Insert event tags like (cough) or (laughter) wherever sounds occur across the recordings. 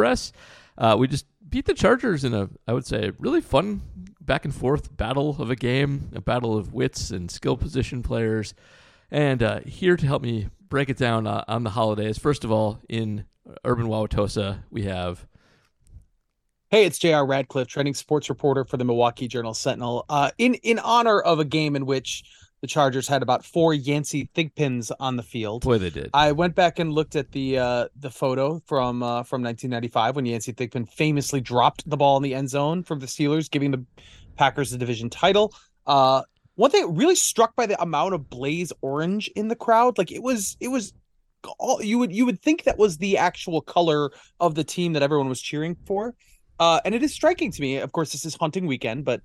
Express. Uh, we just beat the Chargers in a, I would say, really fun back and forth battle of a game, a battle of wits and skill position players. And uh, here to help me break it down uh, on the holidays, first of all, in Urban Wauwatosa, we have Hey, it's J.R. Radcliffe, trending sports reporter for the Milwaukee Journal Sentinel. Uh, in in honor of a game in which the Chargers had about four Yancey Thigpens on the field. Boy, they did. I went back and looked at the uh, the photo from uh, from 1995 when Yancey Thigpen famously dropped the ball in the end zone from the Steelers, giving the Packers the division title. Uh, one thing really struck by the amount of blaze orange in the crowd, like it was it was all you would you would think that was the actual color of the team that everyone was cheering for. Uh, and it is striking to me. Of course, this is hunting weekend, but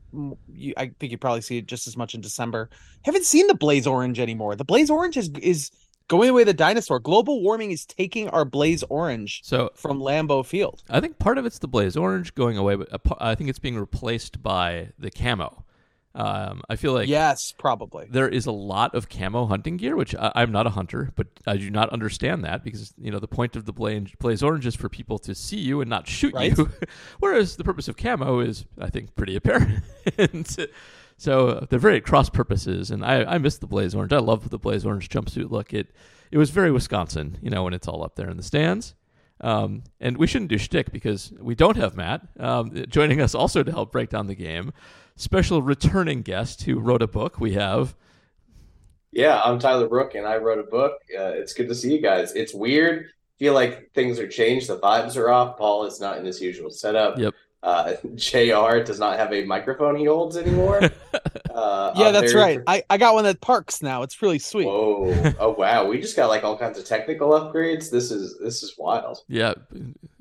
you, I think you probably see it just as much in December. Haven't seen the blaze orange anymore. The blaze orange is is going away the dinosaur. Global warming is taking our blaze orange so from Lambeau Field. I think part of it's the blaze orange going away, but I think it's being replaced by the camo. Um, I feel like yes, probably there is a lot of camo hunting gear, which I, am not a hunter, but I do not understand that because you know the point of the blaze, blaze orange is for people to see you and not shoot right? you, (laughs) whereas the purpose of camo is, I think, pretty apparent. (laughs) so uh, they're very cross purposes, and I, I miss the blaze orange. I love the blaze orange jumpsuit look. It it was very Wisconsin, you know, when it's all up there in the stands. Um, and we shouldn't do shtick because we don't have Matt um, joining us also to help break down the game special returning guest who wrote a book. We have. Yeah, I'm Tyler Brooke, and I wrote a book. Uh, it's good to see you guys. It's weird. Feel like things are changed. The vibes are off. Paul is not in his usual setup. Yep. Uh, (laughs) Jr. does not have a microphone he holds anymore. (laughs) Uh, yeah, that's right. I, I got one that parks now. It's really sweet. Whoa! Oh wow! We just got like all kinds of technical upgrades. This is this is wild. Yeah,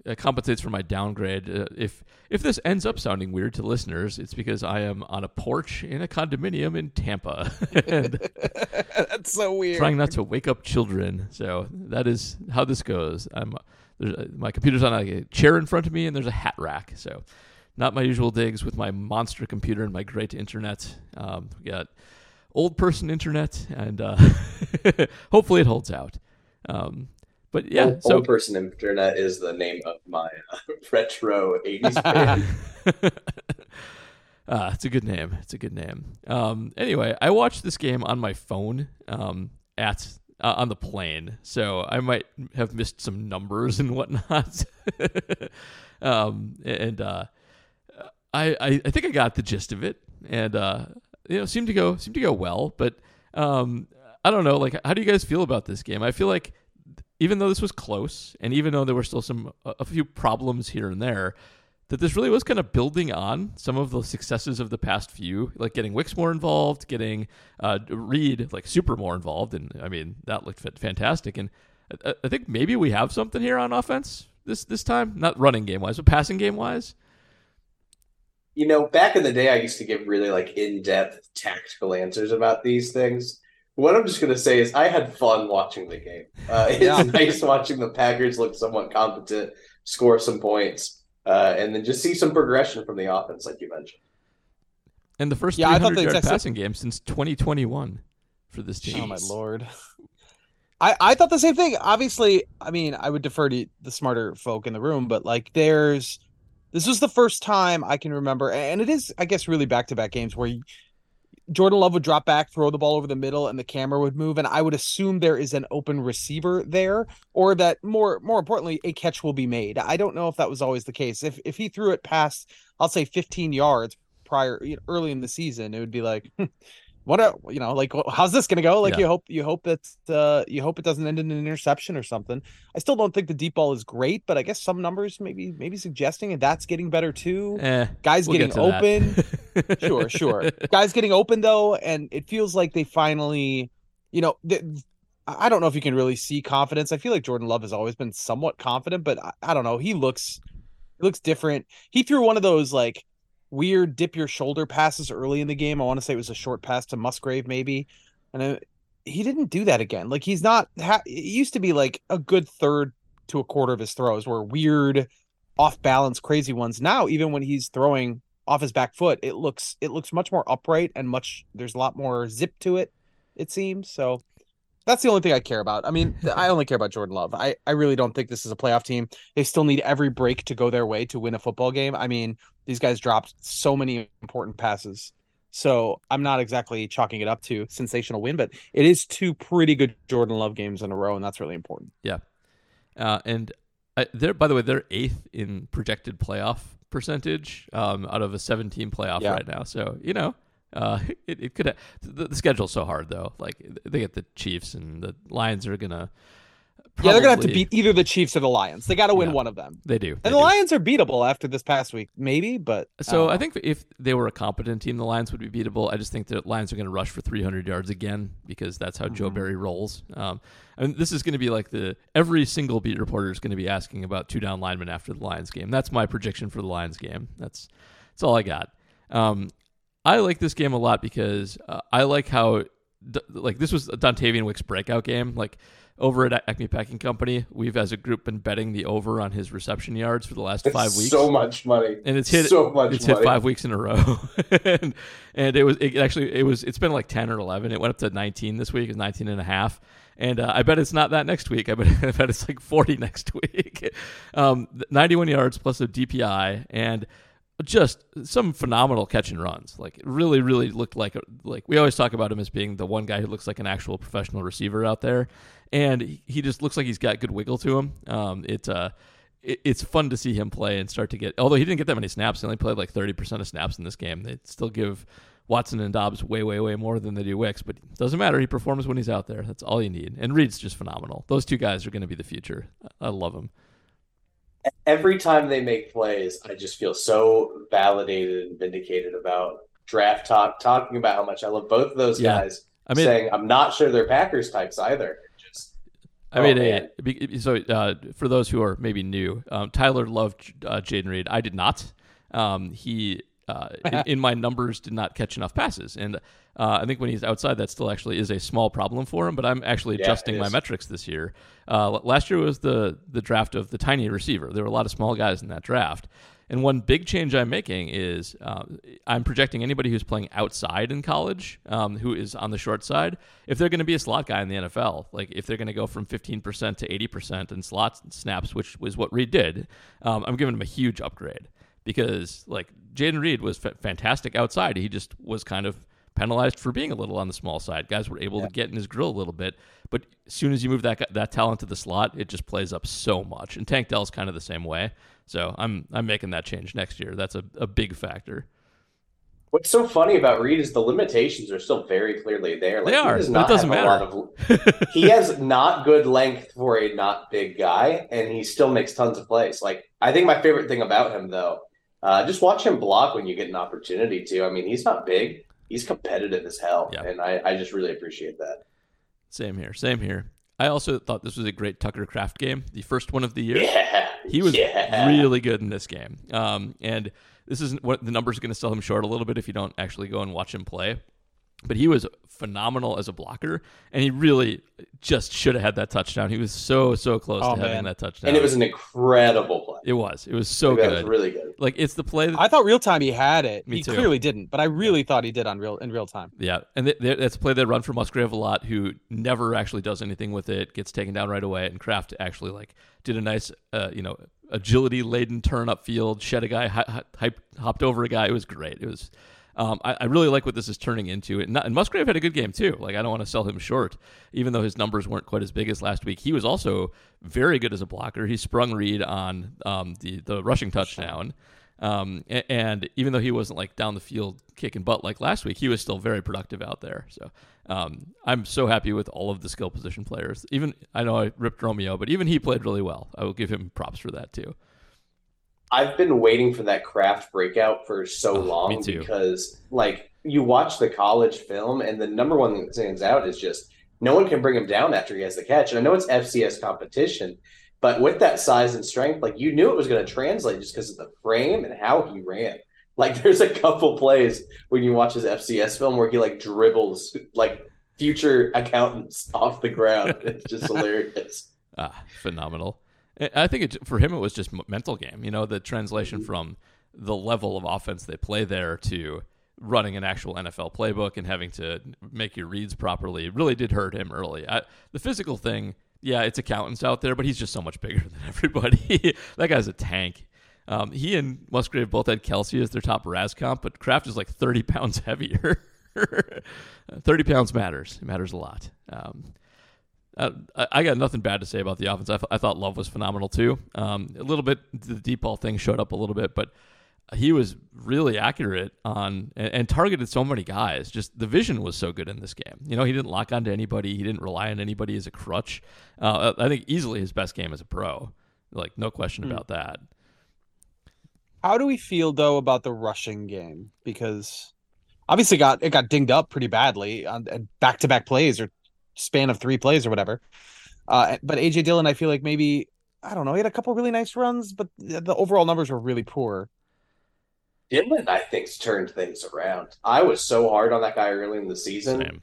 it compensates for my downgrade. Uh, if if this ends up sounding weird to listeners, it's because I am on a porch in a condominium in Tampa. (laughs) (laughs) That's so weird. Trying not to wake up children. So that is how this goes. I'm my computer's on a chair in front of me, and there's a hat rack. So not my usual digs with my monster computer and my great internet. Um, we got old person internet, and uh, (laughs) hopefully it holds out. Um, but yeah, old, so old person internet is the name of my uh, (laughs) retro '80s (laughs) band. uh, (laughs) it's a good name. It's a good name. Um, anyway, I watched this game on my phone um, at uh, on the plane, so I might have missed some numbers and whatnot. um, and uh, I, I, I think I got the gist of it, and uh, you know, seemed to go seemed to go well. But um, I don't know, like, how do you guys feel about this game? I feel like even though this was close, and even though there were still some a few problems here and there, that this really was kind of building on some of the successes of the past few, like getting Wicks more involved, getting uh, Reed like super more involved, and I mean that looked fantastic. And I, I think maybe we have something here on offense this this time, not running game wise, but passing game wise. You know, back in the day, I used to give really like in depth tactical answers about these things. What I'm just going to say is I had fun watching the game. Uh, it's yeah. (laughs) nice watching the Packers look somewhat competent, score some points, uh, and then just see some progression from the offense, like you mentioned. And the first yeah, 300 yard passing game since 2021 for this team. Oh my lord! I I thought the same thing. Obviously, I mean, I would defer to the smarter folk in the room, but like, there's this was the first time I can remember, and it is, I guess, really back to back games where Jordan Love would drop back, throw the ball over the middle, and the camera would move. And I would assume there is an open receiver there, or that more more importantly, a catch will be made. I don't know if that was always the case. If if he threw it past, I'll say 15 yards prior early in the season, it would be like, (laughs) hmm, what a you know like how's this gonna go? Like yeah. you hope you hope that uh you hope it doesn't end in an interception or something. I still don't think the deep ball is great but i guess some numbers maybe maybe suggesting and that's getting better too. Eh, guys we'll getting get open. (laughs) Sure sure. Guys getting open though and it feels like they finally you know th- i don't know if you can really see confidence. I feel like jordan love has always been somewhat confident but i, I don't know. He looks he looks different. He threw one of those like weird dip your shoulder passes early in the game. I want to say it was a short pass to Musgrave, maybe, and I, he didn't do that again. Like he's not. Ha- it used to be like a good third to a quarter of his throws were weird, off balance, crazy ones. Now, even when he's throwing off his back foot, it looks it looks much more upright and much. There's a lot more zip to it. It seems so. That's the only thing I care about. I mean, (laughs) I only care about Jordan Love. I, I really don't think this is a playoff team. They still need every break to go their way to win a football game. I mean, these guys dropped so many important passes. So I'm not exactly chalking it up to sensational win, but it is two pretty good Jordan Love games in a row, and that's really important. Yeah. Uh, and uh, they're, by the way, they're eighth in projected playoff percentage um, out of a 17 playoff Yeah. right now. So, you know, uh, (laughs) it, it could have, the, the schedule's so hard though. Like they get the Chiefs and the Lions are gonna. Yeah, they're gonna have to beat either the Chiefs or the Lions. They got to win Yeah. one of them. They do. they And the do. Lions are beatable after this past week, maybe. But So uh, I think if they were a competent team, the Lions would be beatable. I just think the Lions are going to rush for 300 yards again because that's how Joe Mhm. Barry rolls. Um, I mean, this is going to be like the every single beat reporter is going to be asking about two down linemen after the Lions game. That's my prediction for the Lions game. That's that's all I got. Um, I like this game a lot because uh, I like how like this was a Dontayvion Wicks breakout game. Like over at Acme Packing Company, we've as a group been betting the over on his reception yards for the last five weeks. So much money. and it's hit so much it's money. hit five weeks in a row. (laughs) And, and it was it actually it was it's been like 10 or 11 it went up to 19 this week. It's 19 and a half. And uh, i bet it's not that next week. I bet, (laughs) I bet it's like 40 next (laughs) week. Um, 91 yards plus a dpi and just some phenomenal catch and runs like it really really looked like like we always talk about him as being the one guy who looks like an actual professional receiver out there and he- he just looks like he's got good wiggle to him um, it's uh it- it's fun to see him play and start to get. Although he didn't get that many snaps, he only played like thirty percent of snaps in this game. They still give Watson and Doubs way, way, way more than they do Wicks, but it doesn't matter. He performs when he's out there. That's all you need. And Reed's just phenomenal. Those two guys are going to be the future. I love them. Every time they make plays, I just feel so validated and vindicated about draft talk, talking about how much I love both of those Yeah. guys. I mean, saying I'm not sure they're Packers types either. Just I Oh, mean, man. a, so uh, for those who are maybe new, um, Tyler loved uh, Jayden Reed. I did not. Um, he uh, (laughs) in, in my numbers did not catch enough passes, and uh, I think when he's outside, that still actually is a small problem for him. But I'm actually adjusting it my metrics this year. Uh, last year was the the draft of the tiny receiver. There were a lot of small guys in that draft. And one big change I'm making is uh, I'm projecting anybody who's playing outside in college, um, who is on the short side, if they're going to be a slot guy in the NFL, like if they're going to go from 15% to 80% in slot snaps, which was what Reed did, um, I'm giving him a huge upgrade because like Jayden Reed was fa- fantastic outside. He just was kind of penalized for being a little on the small side. Guys were able to get in his grill a little bit, but as soon as you move that that talent to the slot, it just plays up so much. And Tank Dell's kind of the same way. So I'm I'm making that change next year. That's a, a big factor. what's so funny about Reed is the limitations are still very clearly there. Like, They he are, does not it doesn't matter. of he has not good length for a not big guy, and he still makes tons of plays. Like I think my favorite thing about him, though, uh, just watch him block when you get an opportunity to. I mean, he's not big; he's competitive as hell, Yeah. and I, I just really appreciate that. Same here. Same here. I also thought this was a great Tucker Kraft game, the first one of the year. Yeah, He was yeah. really good in this game. Um, and this is what the numbers are going to sell him short a little bit if you don't actually go and watch him play. But he was phenomenal as a blocker, and he really just should have had that touchdown. He was so so close Oh, to having that touchdown. and it was an incredible play. It was it was so Like, that good. was really good. like it's the play. That, I thought real time he had it. Me he too. clearly didn't, but I really thought he did on real in real time. Yeah, and th- th- that's a play they run for Musgrave a lot, who never actually does anything with it, gets taken down right away, and Kraft actually like did a nice, uh, you know, agility laden turn up field, shed a guy, hi- hi- hopped over a guy. It was great. It was. Um, I, I really like what this is turning into, and, not, and Musgrave had a good game too. Like I don't want to sell him short, even though his numbers weren't quite as big as last week. He was also very good as a blocker. He sprung Reed on um, the the rushing touchdown. Um, a- and even though he wasn't like down the field kicking butt like last week, he was still very productive out there. So um, I'm so happy with all of the skill position players. Even I know I ripped Romeo, but even he played really well. I will give him props for that too. I've been waiting for that Kraft breakout for so Oh, long because, like, you watch the college film, and the number one thing that stands out is just no one can bring him down after he has the catch. And I know it's FCS competition, but with that size and strength, like, you knew it was going to translate just because of the frame and how he ran. Like, (laughs) there's a couple plays when you watch his FCS film where he like dribbles like future accountants off the ground. It's just (laughs) hilarious. Ah, phenomenal. I- think it, for him it was just mental game. You know, the translation Mm-hmm. from the level of offense they play there to running an actual NFL playbook and having to make your reads properly really did hurt him early. I, the physical thing, yeah, it's accountants out there, but he's just so much bigger (laughs) than everybody. that guy's a tank. Um, he and Musgrave both had Kelce as their top RAS comp, but Kraft is like 30 (laughs) pounds heavier. (laughs) 30 pounds matters. It matters a lot. Um, uh, I got nothing bad to say about the offense. I, th- I thought Love was phenomenal too. Um, a little bit, the deep ball thing showed up a little bit, but he was really accurate on and, and, targeted so many guys. Just the vision was so good in this game. You know, he didn't lock onto anybody. He didn't rely on anybody as a crutch. Uh, I think easily his best game as a pro. Like no question mm. about that. How do we feel though about the rushing game? Because obviously got it got dinged up pretty badly on back to back plays or span of three plays or whatever. Uh, but AJ Dillon, I feel like maybe I don't know. He had a couple really nice runs, but the overall numbers were really poor. Dillon, I think, turned things around. I was so hard on that guy early in the season, Same.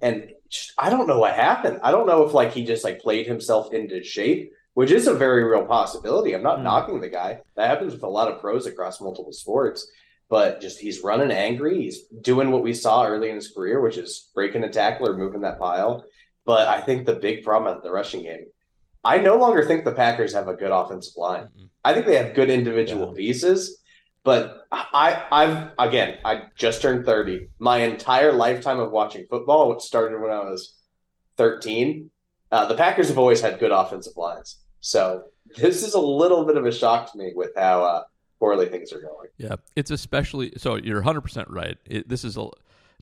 and just, I don't know what happened. I don't know if like he just like played himself into shape, which is a very real possibility. I'm not mm. knocking the guy. That happens with a lot of pros across multiple sports. But just he's running angry. He's doing what we saw early in his career, which is breaking a tackle or moving that pile. But I think the big problem at the rushing game, I no longer think the Packers have a good offensive line. Mm-hmm. I think they have good individual yeah. pieces but I, I've again, I just turned thirty. My entire lifetime of watching football, which started when I was thirteen, uh, the Packers have always had good offensive lines. So this is a little bit of a shock to me with how uh, poorly things are going. Yeah, it's especially so. You're 100 percent right. It, this is a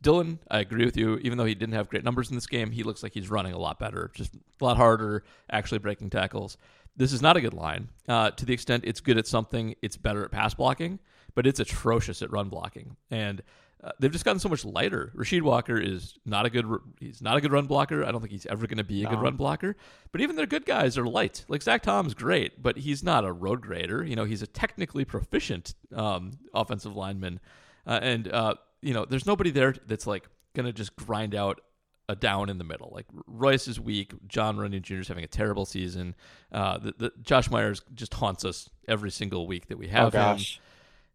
Dillon. I agree with you. Even though he didn't have great numbers in this game, he looks like he's running a lot better, just a lot harder, actually breaking tackles. This is not a good line. Uh, to the extent it's good at something, it's better at pass blocking but it's atrocious at run blocking. And uh, they've just gotten so much lighter. Rasheed Walker is not a good he's not a good run blocker. I don't think he's ever going to be a no. good run blocker. But even their good guys are light. Like Zach Tom's great, but he's not a road grader. You know, he's a technically proficient um, offensive lineman, uh, and uh, you know, there's nobody there that's like going to just grind out a down in the middle. Like Royce is weak. Jon Runyan Jr. is having a terrible season. Uh, the, the, Josh Myers just haunts us every single week that we have oh, him.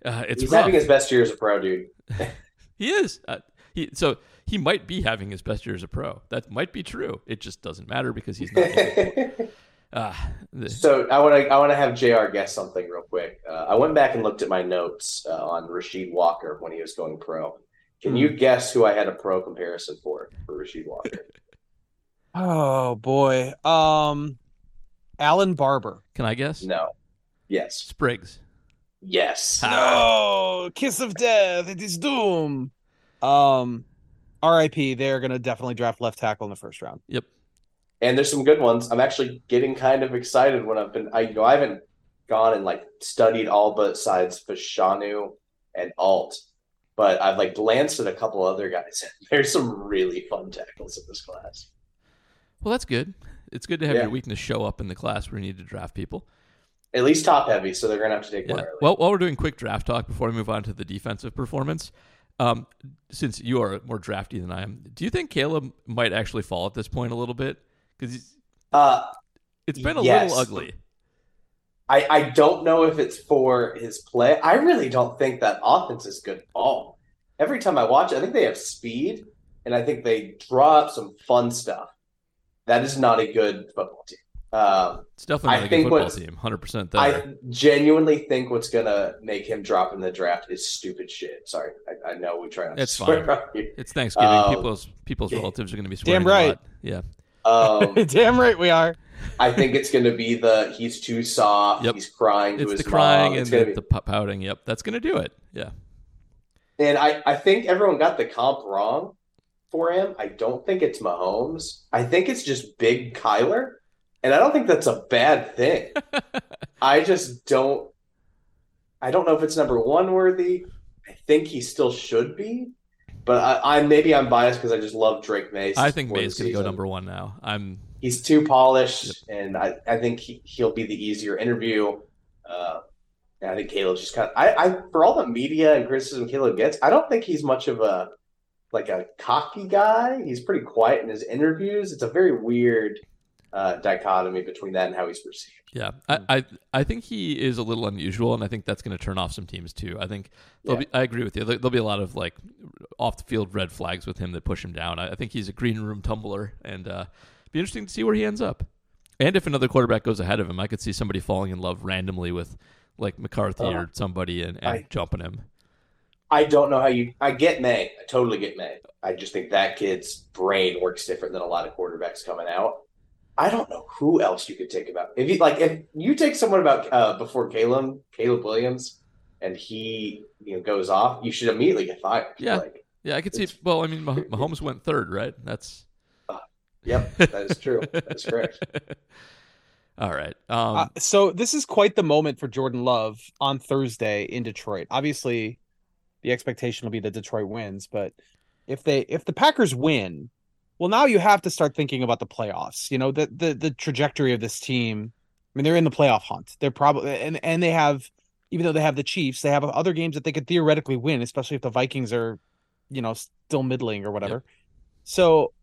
Uh, it's He's rough. having his best year as a pro, dude. (laughs) (laughs) he is. Uh, he, so he might be having his best year as a pro. That might be true. It just doesn't matter because he's not. (laughs) uh, the... So I want to I want to have Jr. guess something real quick. Uh, I went back and looked at my notes uh, on Rasheed Walker when he was going pro. Can mm. you guess who I had a pro comparison for for Rasheed Walker? (laughs) oh boy, um, Allen Barbre. Can I guess? No. Yes. Spriggs. Yes. No, kiss of death. It is doom. Um, R.I.P. They're gonna definitely draft left tackle in the first round. Yep. And there's some good ones. I'm actually getting kind of excited when I've been. I you know I haven't gone and like studied all but sides Fashanu and Alt, but I've like glanced at a couple other guys. (laughs) There's some really fun tackles in this class. Well, that's good. It's good to have yeah. your weakness show up in the class where you need to draft people at least top heavy, so they're going to have to take yeah. one early. Well, while we're doing quick draft talk before we move on to the defensive performance, um, since you are more drafty than I am, do you think Caleb might actually fall at this point a little bit? Because uh, it's been a yes. little ugly. I, I don't know if it's for his play. I really don't think that offense is good at all. Every time I watch it, I think they have speed, and I think they draw up some fun stuff. That is not a good football team. Um, it's definitely not I a good football team, hundred percent. I genuinely think what's gonna make him drop in the draft is stupid shit. Sorry, I, I know we try not it's to swear fine. It's Thanksgiving. Um, people's people's relatives are gonna be swearing. Damn right. Yeah. Um, (laughs) Damn right we are. I think it's gonna be the he's too soft. Yep. He's crying. it's the crying mom. and the, be... the pouting. Yep, that's gonna do it. Yeah. And I I think everyone got the comp wrong for him. I don't think it's Mahomes. I think it's just Big Kyler. And I don't think that's a bad thing. (laughs) I just don't I don't know if it's number one worthy. I think he still should be. But I, I maybe I'm biased because I just love Drake Maye. I think Maye's gonna go number one now. I'm he's too polished yep. and I, I think he, he'll be the easier interview. Uh, I think Caleb's just kind of I, I for all the media and criticism Caleb gets, I don't think he's much of a like a cocky guy. He's pretty quiet in his interviews. It's a very weird uh, dichotomy between that and how he's perceived. Yeah, I, I I think he is a little unusual, and I think that's going to turn off some teams too. I think Yeah. be, I agree with you. There, will be a lot of like off the field red flags with him that push him down. I, I think he's a green room tumbler, and uh, be interesting to see where he ends up. And if another quarterback goes ahead of him, I could see somebody falling in love randomly with like McCarthy Uh, or somebody and, and I- jumping him. I don't know how you. I get Maye. I totally get Maye. I just think that kid's brain works different than a lot of quarterbacks coming out. I don't know who else you could take about. If you like, if you take someone about uh, before Caleb, Caleb Williams, and he you know goes off, you should immediately get fired. Yeah. Like, Yeah, I could see. Well, I mean, Mah- Mahomes went third, right? That's yep, that is true. That's correct. (laughs) All right. Um, Uh, so this is quite the moment for Jordan Love on Thursday in Detroit. Obviously, the expectation will be that Detroit wins, but if they if the Packers win, well, now you have to start thinking about the playoffs. You know, the the the trajectory of this team. I mean, they're in the playoff hunt. They're probably and and they have, even though they have the Chiefs, they have other games that they could theoretically win, especially if the Vikings are, you know, still middling or whatever. So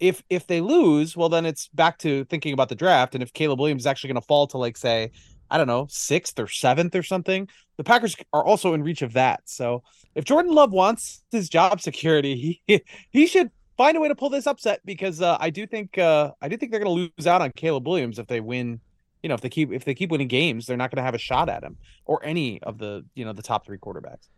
if if they lose, well then it's back to thinking about the draft. And if Caleb Williams is actually going to fall to like say, I don't know, sixth or seventh or something, the Packers are also in reach of that. So if Jordan Love wants his job security, (laughs) he he should find a way to pull this upset because uh, I do think uh, I do think they're going to lose out on Caleb Williams if they win. You know, if they keep if they keep winning games, they're not going to have a shot at him or any of the you know the top three quarterbacks,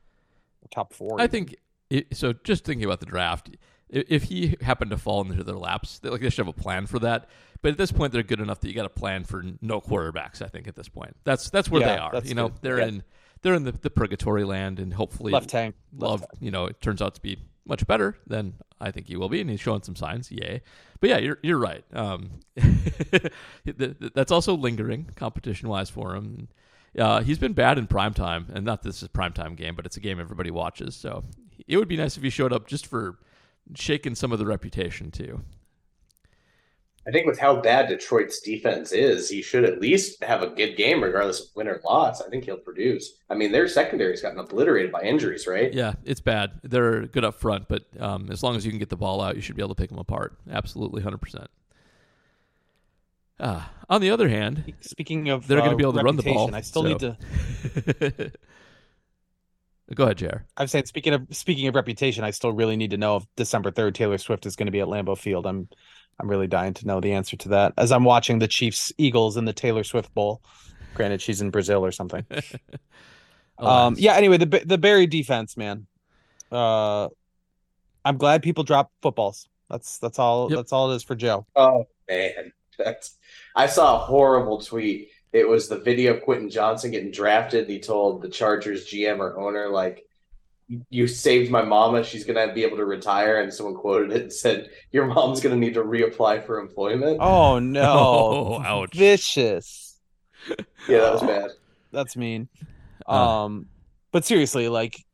or top four. I even. think it, so. Just thinking about the draft, if he happened to fall into their laps, they, like they should have a plan for that. But at this point, they're good enough that you got a plan for no quarterbacks. I think at this point, that's that's where they are. You know, good. they're Yeah. in they're in the, the purgatory land, and hopefully, left tank. Love, left you know, it turns out to be much better than I think he will be, and he's showing some signs. Yay! But yeah, you're you're right. Um, (laughs) th- th- that's also lingering competition wise for him. Uh, he's been bad in prime time, and not this is prime time game, but it's a game everybody watches. So it would be nice if he showed up just for shaking some of the reputation too. I think with how bad Detroit's defense is, he should at least have a good game, regardless of win or loss. I think he'll produce. I mean, their secondary's gotten obliterated by injuries, right? Yeah, it's bad. They're good up front, but um, as long as you can get the ball out, you should be able to pick them apart. Absolutely, hundred percent. Uh, on the other hand, Speaking of, they're going to uh, be able to run the ball. I still so- need to. (laughs) Go ahead, JR. I'm saying speaking of speaking of reputation, I still really need to know if December third Taylor Swift is going to be at Lambeau Field. I'm I'm really dying to know the answer to that as I'm watching the Chiefs Eagles in the Taylor Swift Bowl. Granted, she's in Brazil or something. (laughs) Oh, um, nice. yeah. Anyway, the the Barry defense, man. Uh, I'm glad people drop footballs. That's that's all. Yep. That's all it is for Joe. Oh man, that's. I saw a horrible tweet. It was the video of Quentin Johnston getting drafted. He told the Chargers GM or owner, like, "You saved my mama. She's gonna be able to retire." And someone quoted it and said, "Your mom's gonna need to reapply for employment." Oh (laughs) no! Oh, ouch. Vicious. Yeah, that was bad. That's mean. Uh. Um, but seriously, like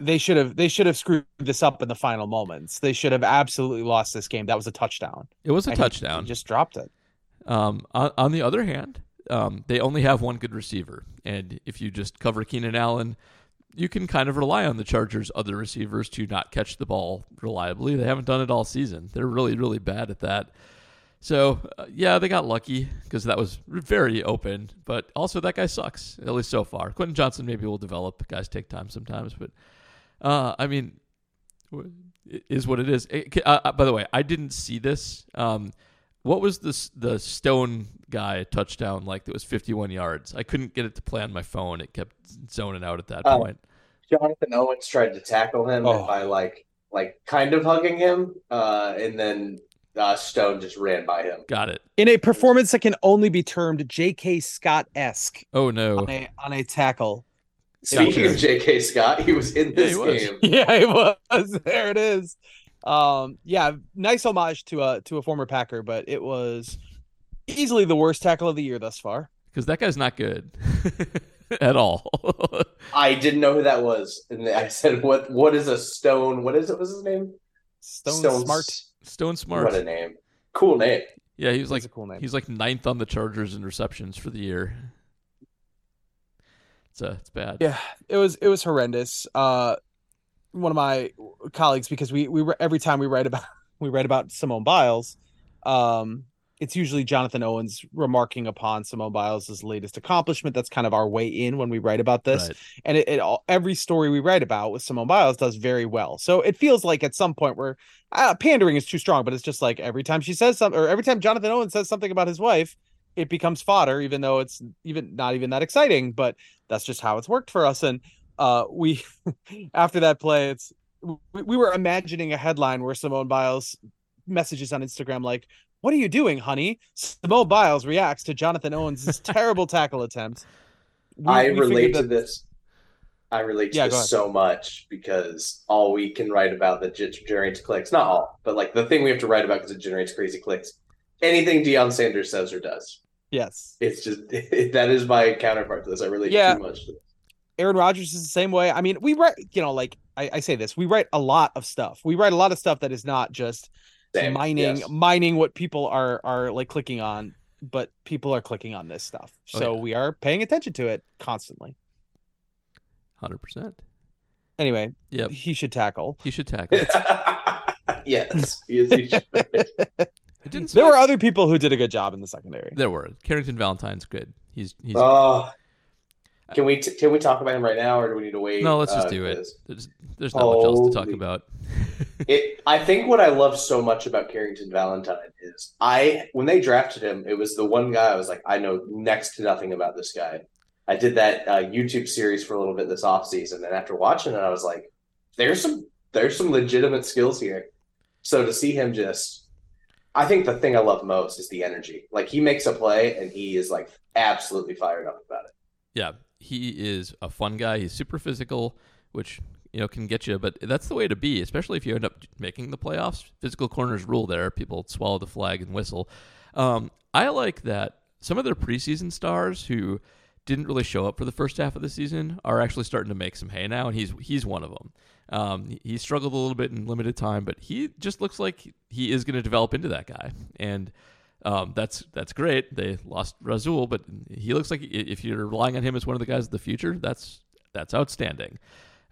they should have they should have screwed this up in the final moments. They should have absolutely lost this game. That was a touchdown. it was a And he- touchdown. He just dropped it. Um, on, on the other hand, um, they only have one good receiver, and if you just cover Keenan Allen, you can kind of rely on the Chargers' other receivers to not catch the ball reliably. They haven't done it all season. They're really, really bad at that. So uh, yeah, they got lucky because that was very open, but also that guy sucks at least so far. Quentin Johnston maybe will develop. Guys take time sometimes, but uh, I mean, it is what it is. It- uh, uh, by the way, I didn't see this. Um, what was this the Stone guy touchdown like that was 51 yards? I couldn't get it to play on my phone. It kept zoning out at that Oh. point. Jonathan Owens tried to tackle him Oh. by like like kind of hugging him, uh, and then uh, Stone just ran by him. Got it. In a performance that can only be termed J.K. Scott esque Oh no. on a on a tackle. Speaking of J.K. Scott, he was in this he was. game. (laughs) Yeah, he was. There it is. Um, yeah, nice homage to a to a former Packer, but it was easily the worst tackle of the year thus far. Because that guy's not good (laughs) at all. (laughs) I didn't know who that was, and I said, "What? What is a Stone? What is it? What's his name? Stone stone Smartt. Stone Smartt. What a name! Cool name. Yeah, he was That's like a cool name. he's like ninth on the Chargers in receptions for the year. It's uh, it's bad. Yeah, it was it was horrendous. Uh, one of my colleagues because we we every time we write about (laughs) we write about Simone Biles, um, it's usually Jonathan Owens remarking upon Simone Biles' latest accomplishment. That's kind of our way in when we write about this. Right. And it, it all, every story we write about with Simone Biles does very well. So it feels like at some point where uh, pandering is too strong, but it's just like every time she says something, or every time Jonathan Owens says something about his wife, it becomes fodder, even though it's even not even that exciting. But that's just how it's worked for us. And uh, we, (laughs) after that play, it's we, we were imagining a headline where Simone Biles messages on Instagram like, "What are you doing, honey?" Simone Biles reacts to Jonathan Owens' (laughs) terrible tackle attempt. We- I we relate figured to that- this. I relate to Yeah, this so much because all we can write about that ge- generates clicks, not all, but like the thing we have to write about because it generates crazy clicks. Anything Deion Sanders says or does, Yes, it's just (laughs) that is my counterpart to this. I relate Yeah. too much to this. Aaron Rodgers is the same way. I mean, we write, you know, like I, I say this, we write a lot of stuff. We write a lot of stuff that is not just Same, mining yes. mining what people are are like clicking on, but people are clicking on this stuff. Oh, So yeah. we are paying attention to it constantly. Hundred percent. Anyway, Yep. he should tackle. He should (laughs) tackle. (laughs) yes, yes, he should. It didn't. There were other people who did a good job in the secondary. There were. Carrington Valentine's good. He's he's. Oh, can we t- can we talk about him right now, or do we need to wait? no, let's just Uh, do it. There's there's not much else to talk about. (laughs) It. I think what I love so much about Carrington Valentine is I when they drafted him, it was the one guy I was like, I know next to nothing about this guy. I did that uh, YouTube series for a little bit this offseason, and after watching it, I was like, there's some there's some legitimate skills here. So to see him just, I think the thing I love most is the energy. Like he makes a play and he is like absolutely fired up about it. Yeah, he is a fun guy. He's super physical, which you know can get you. But that's the way to be, especially if you end up making the playoffs. Physical corners rule there. People swallow the flag and whistle. Um, I like that some of their preseason stars who didn't really show up for the first half of the season are actually starting to make some hay now, and he's he's one of them. Um, he- struggled a little bit in limited time, but he just looks like he is going to develop into that guy, and um, that's that's great. They lost Rasul, but he looks like if you're relying on him as one of the guys of the future, that's that's outstanding.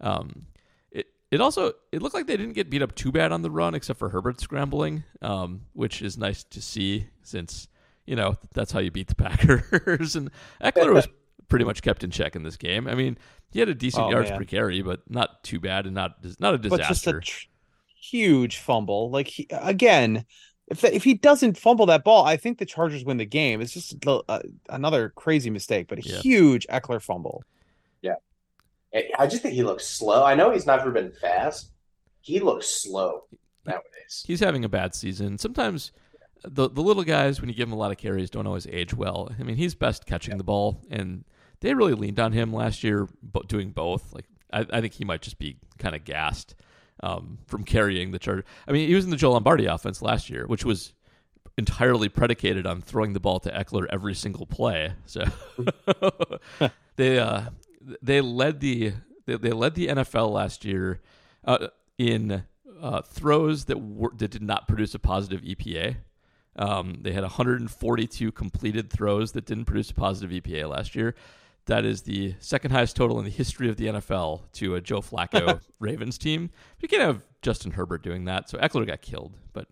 Um, it it also it looked like they didn't get beat up too bad on the run, except for Herbert scrambling, um, which is nice to see since you know that's how you beat the (laughs) Packers. and Ekeler was pretty much kept in check in this game. I mean, he had a decent Oh, yards man. per carry, but not too bad and not not a but just a disaster. tr- huge fumble. Like he, again, if the, if he doesn't fumble that ball, I think the Chargers win the game. It's just a, uh, another crazy mistake, but a Yeah. huge Ekeler fumble. Yeah, I just think he looks slow. I know he's never been fast. He looks slow nowadays. He's having a bad season. Sometimes the the little guys, when you give them a lot of carries, don't always age well. I mean, he's best catching the ball, and they really leaned on him last year, but doing both. Like I, I think he might just be kind of gassed um, from carrying the charge. I mean, he was in the Joe Lombardi offense last year, which was entirely predicated on throwing the ball to Ekeler every single play. So (laughs) they uh, they led the they, they led the NFL last year uh, in uh, throws that were, that did not produce a positive EPA. Um, they had 142 completed throws that didn't produce a positive EPA last year. That is the second highest total in the history of the NFL to a Joe Flacco (laughs) Ravens team. You can't have Justin Herbert doing that, so Ekeler got killed. But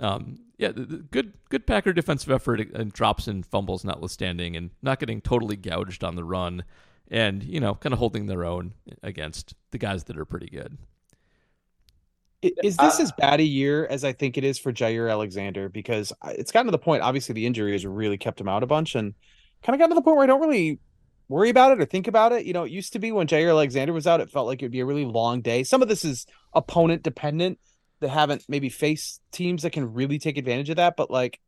um, yeah, the, the good good Packer defensive effort and drops and fumbles notwithstanding, and not getting totally gouged on the run, and you know, kind of holding their own against the guys that are pretty good. Is this Uh, as bad a year as I think it is for Jaire Alexander? Because it's gotten to the point. Obviously, the injury has really kept him out a bunch, and kind of got to the point where I don't really worry about it or think about it. You know, it used to be when Jaire Alexander was out, it felt like it would be a really long day. Some of this is opponent dependent. They haven't maybe faced teams that can really take advantage of that, but like.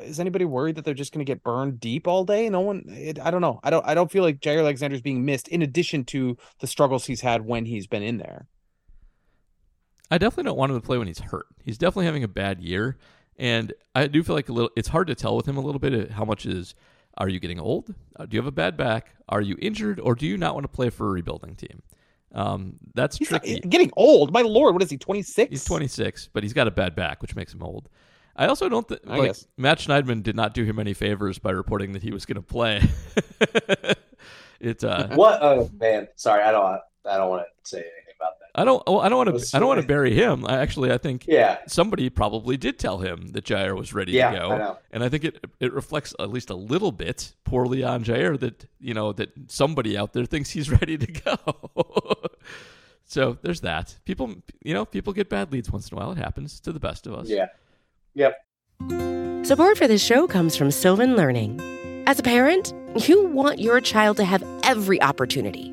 Is anybody worried that they're just going to get burned deep all day? No one. It, I don't know. I don't. I don't feel like Jaire Alexander's being missed. In addition to the struggles he's had when he's been in there. I definitely don't want him to play when he's hurt. He's definitely having a bad year, and I do feel like a little. It's hard to tell with him a little bit how much is. Are you getting old? Uh, do you have a bad back? Are you injured, or do you not want to play for a rebuilding team? Um, that's He's not- tricky. getting old. My lord, what is he? Twenty six. He's 26, but he's got a bad back, which makes him old. I also don't think I like guess. Matt Schneidman did not do him any favors by reporting that he was going to play. (laughs) it uh, What? Oh man, sorry, I don't. I don't want to say anything about that. I don't. Well, I don't want to. I don't want to bury him. I actually, I think Yeah, somebody probably did tell him that Jaire was ready yeah, to go. I know. And I think it it reflects at least a little bit poorly on Jaire that you know that somebody out there thinks he's (laughs) ready to go. (laughs) so there's that. People, you know, people get bad leads once in a while. It happens to the best of us. Yeah, yep. Support for this show comes from Sylvan Learning. As a parent, you want your child to have every opportunity,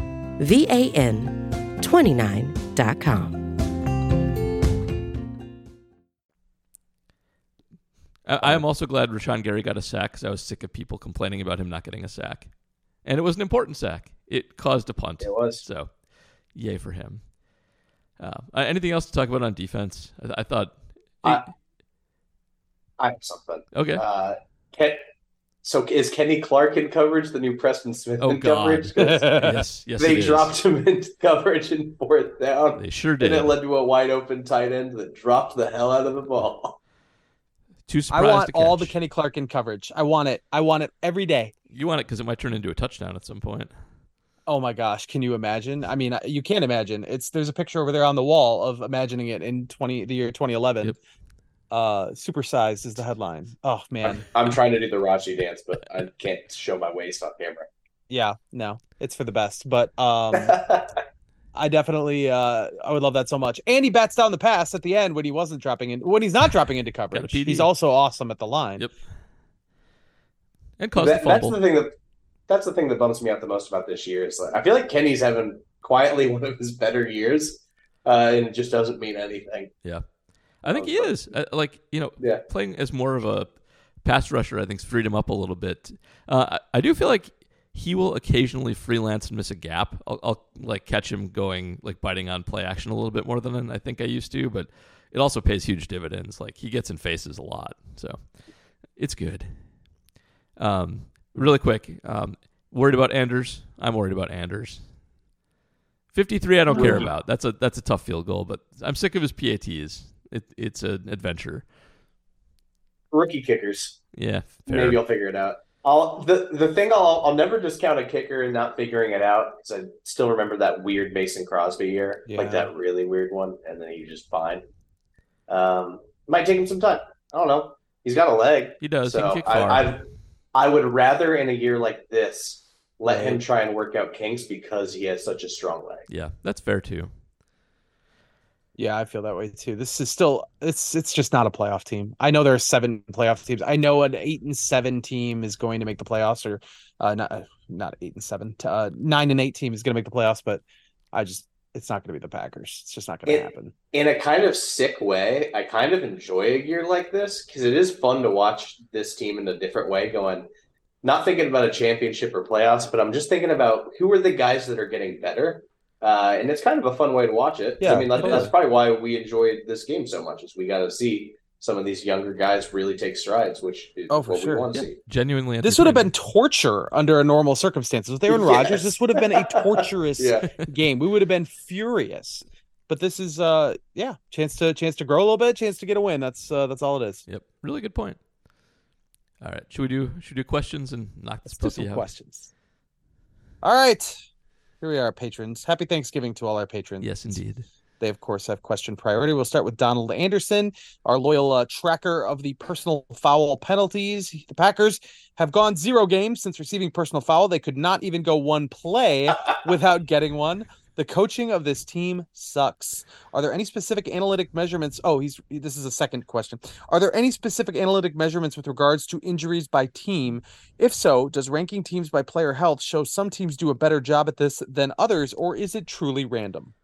V A N 29.com. I, I am also glad Rashan Gary got a sack because I was sick of people complaining about him not getting a sack, and it was an important sack. It caused a punt. It was. So, yay for him. Uh, uh, anything else to talk about on defense? I, I thought. I- I have something. okay. Uh, Ken, so is Kenny Clark in coverage the new Preston Smith oh in God. coverage? 'Cause (laughs) yes. Yes. they it is. dropped him into coverage in fourth down, They sure did. and did. it led to a wide open tight end that dropped the hell out of the ball. Too surprised. I want to all the. Kenny Clark in coverage. I want it. I want it every day. You want it because it might turn into a touchdown at some point. Oh my gosh, can you imagine? I mean, you can't imagine. It's there's a picture over there on the wall of imagining it in 20 the year 2011. Yep. Uh supersized is the headline. Oh man. I'm, I'm trying to do the Raji dance, but I can't show my waist on camera. Yeah, no. It's for the best. But um (laughs) I definitely uh I would love that so much. And he bats down the pass at the end when he wasn't dropping in when he's not dropping into coverage. He's also awesome at the line. Yep. And caused That- a that's the thing that that's the thing that bums me out the most about this year is like I feel like Kenny's having quietly (laughs) one of his better years, uh, and it just doesn't mean anything. I think he Oh, is. Uh, like you know, Yeah. playing as more of a pass rusher, I think's freed him up a little bit. Uh, I, I do feel like he will occasionally freelance and miss a gap. I'll, I'll like catch him going like biting on play action a little bit more than I think I used to, but it also pays huge dividends. Like he gets in faces a lot, so it's good. Um, really quick, um, worried about Anders. I'm worried about Anders. 53, I don't care about. That's a that's a tough field goal, but I'm sick of his PATs. It, it's an adventure. Rookie kickers. Yeah, fair. Maybe I'll figure it out. I'll the the thing I'll I'll never discount a kicker and not figuring it out because I still remember that weird Mason Crosby year, Yeah. like that really weird one, and then he just fine. Um, might take him some time. I don't know. He's got a leg, he does. he so can kick far. I, I I would rather in a year like this let Right. him try and work out kinks because he has such a strong leg. yeah, that's fair too. Yeah, I feel that way too. This is still it's it's just not a playoff team. I know there are seven playoff teams. I know an eight and seven team is going to make the playoffs, or uh, not uh, not eight and seven, uh, nine and eight team is going to make the playoffs. But I just it's not going to be the Packers. It's just not going to happen. in a kind of sick way, I kind of enjoy a year like this because it is fun to watch this team in a different way, going not thinking about a championship or playoffs, but I'm just thinking about who are the guys that are getting better. Uh, and it's kind of a fun way to watch it. Yeah, I mean, that, that's is. probably why we enjoyed this game so much, is we got to see some of these younger guys really take strides, which is Oh, for what sure. we want to Yeah. see. Genuinely, This would have been torture under a normal circumstances. With Aaron (laughs) Rodgers, Yes. this would have been a torturous (laughs) Yeah. game. We would have been furious. But this is uh yeah, chance to chance to grow a little bit, chance to get a win. That's uh, that's all it is. Yep, really good point. All right, should we do should we do questions and knock this Let's do some out? questions. All right. Here we are, patrons. Happy Thanksgiving to all our patrons. Yes, indeed. They, of course, have question priority. We'll start with Donald Anderson, our loyal uh, tracker of the personal foul penalties. The Packers have gone zero games since receiving personal foul. They could not even go one play (laughs) without getting one. The coaching of this team sucks. Are there any specific analytic measurements? Oh, he's this is a second question. Are there any specific analytic measurements with regards to injuries by team? If so, does ranking teams by player health show some teams do a better job at this than others, or is it truly random?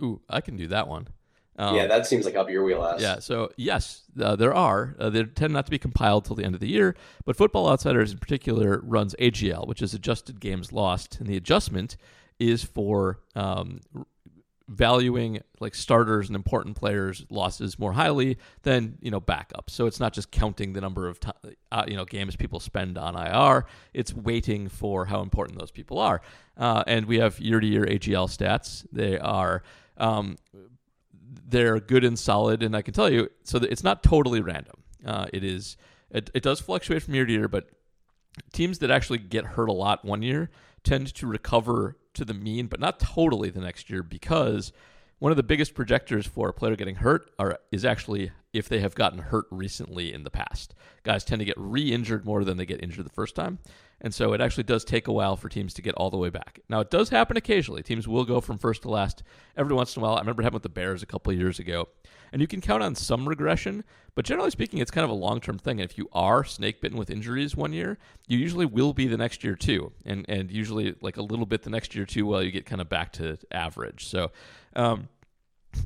Ooh, I can do that one. Um, yeah, that seems like up your wheelhouse. Yeah, so yes, uh, there are. Uh, they tend not to be compiled till the end of the year, but Football Outsiders in particular runs AGL, which is adjusted games lost, and the adjustment is for um, valuing like starters and important players losses more highly than you know backups. So it's not just counting the number of uh, you know games people spend on IR. It's waiting for how important those people are. Uh, and we have year to year AGL stats. They are um, they're good and solid, and I can tell you, so it's not totally random. Uh, it is it, it does fluctuate from year to year, but teams that actually get hurt a lot one year tend to recover to the mean, but not totally the next year because one of the biggest projectors for a player getting hurt are is actually if they have gotten hurt recently in the past. Guys tend to get re-injured more than they get injured the first time. And so it actually does take a while for teams to get all the way back. Now, it does happen occasionally. Teams will go from first to last every once in a while. I remember happened with the Bears a couple years ago. And you can count on some regression, but generally speaking, it's kind of a long term thing. And if you are snake bitten with injuries one year, you usually will be the next year too. And, and usually like a little bit the next year too while you get kind of back to average. So um,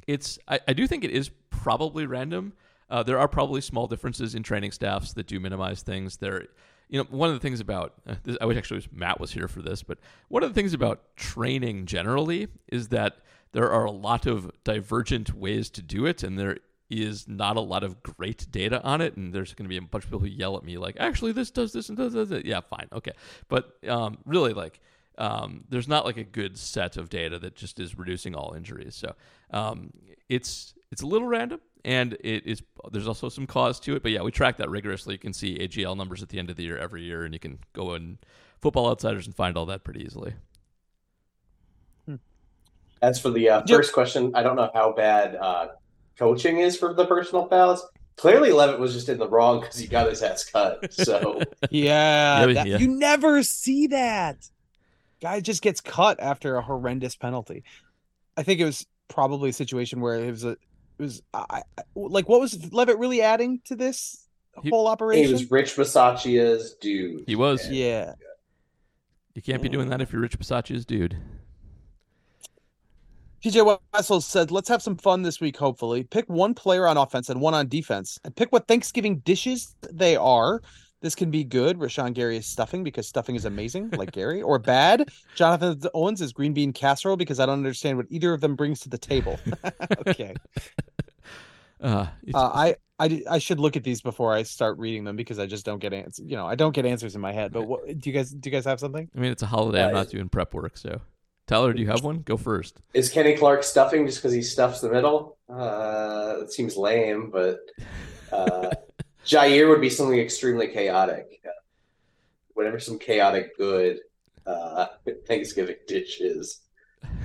it's, I, I do think it is probably random. Uh, there are probably small differences in training staffs that do minimize things. There, you know, one of the things about uh, this, I wish actually Matt was here for this, but one of the things about training generally is that there are a lot of divergent ways to do it, and there is not a lot of great data on it. And there's going to be a bunch of people who yell at me like, "Actually, this does this and does that." Yeah, fine, okay, but um, really, like. Um, there's not like a good set of data that just is reducing all injuries. So um, it's it's a little random and it is there's also some cause to it. But yeah, we track that rigorously. You can see AGL numbers at the end of the year every year, and you can go in Football Outsiders and find all that pretty easily. Hmm. As for the uh, first yep. question, I don't know how bad uh, coaching is for the personal fouls. Clearly, Leavitt was just in the wrong because he got his ass cut. So (laughs) yeah, yeah, that, yeah, you never see that. Guy just gets cut after a horrendous penalty. I think it was probably a situation where it was a was I, like what was Leavitt really adding to this he, whole operation? He was Rich Bisaccia's dude. He was. Yeah. You can't be doing that if you're Rich Bisaccia's dude. TJ Wessel said, "Let's have some fun this week. Hopefully, pick one player on offense and one on defense, and pick what Thanksgiving dishes they are. This can be good. Rashan Gary is stuffing because stuffing is amazing, like (laughs) Gary, or bad. Jonathan Owens is green bean casserole because I don't understand what either of them brings to the table. (laughs) okay. (laughs) Uh, uh, I, I I should look at these before I start reading them because I just don't get answers. You know, I don't get answers in my head. But what, do you guys do? You guys have something? I mean, it's a holiday. I'm not doing prep work, so Tyler, do you have one? Go first. Is Kenny Clark stuffing just because he stuffs the middle? Uh, it seems lame, but uh, Jaire would be something extremely chaotic. Whatever some chaotic good uh, Thanksgiving dish is.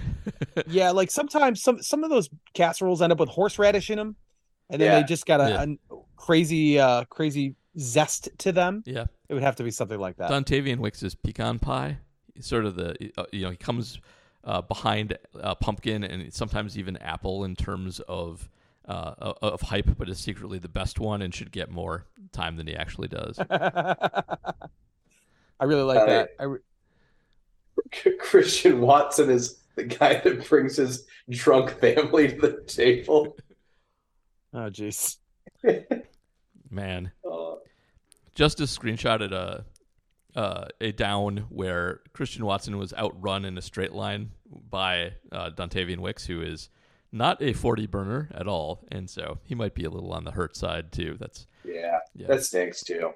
(laughs) yeah, like sometimes some some of those casseroles end up with horseradish in them and then yeah. they just got a, yeah. a, crazy uh crazy zest to them. Yeah, it would have to be something like that. Dontayvion Wicks' pecan pie, sort of the uh, you know he comes uh, behind uh, pumpkin and sometimes even apple in terms of uh, of hype, but is secretly the best one and should get more time than he actually does. (laughs) I really like that. I re- (laughs) Christian Watson is the guy that brings his drunk family to the table. (laughs) Oh, jeez. Man. Uh, Justice screenshotted a uh, a down where Christian Watson was outrun in a straight line by uh, Dontayvion Wicks, who is not a 40 burner at all, and so he might be a little on the hurt side too. That's yeah, yeah. that stinks too.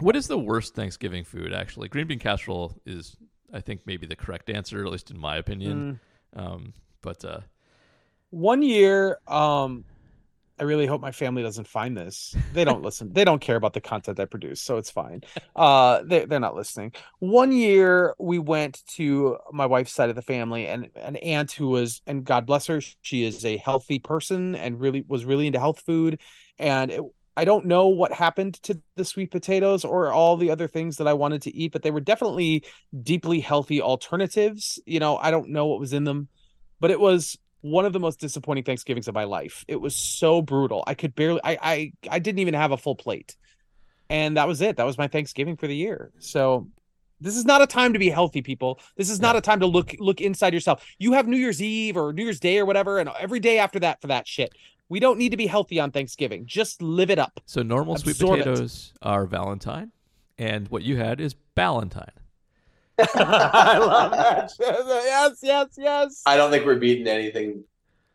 What is the worst Thanksgiving food? Actually, green bean casserole is, I think, maybe the correct answer, at least in my opinion. Mm. Um, but uh, one year, um, I really hope my family doesn't find this. They don't listen. They don't care about the content I produce, so it's fine. Uh, they they're not listening. One year we went to my wife's side of the family, and an aunt who was, and God bless her, she is a healthy person and really was really into health food. And it, I don't know what happened to the sweet potatoes or all the other things that I wanted to eat, but they were definitely deeply healthy alternatives. You know, I don't know what was in them but it was one of the most disappointing Thanksgivings of my life. It was so brutal. I could barely I I I didn't even have a full plate. And that was it. That was my Thanksgiving for the year. So this is not a time to be healthy, people. This is not a time to look look inside yourself. You have New Year's Eve or New Year's Day or whatever, and every day after that for that shit. We don't need to be healthy on Thanksgiving. Just live it up. So normal sweet Absorb it. potatoes are Valentine, and what you had is Valentine. I love (laughs) that. yes, yes, yes. I don't think we're beating anything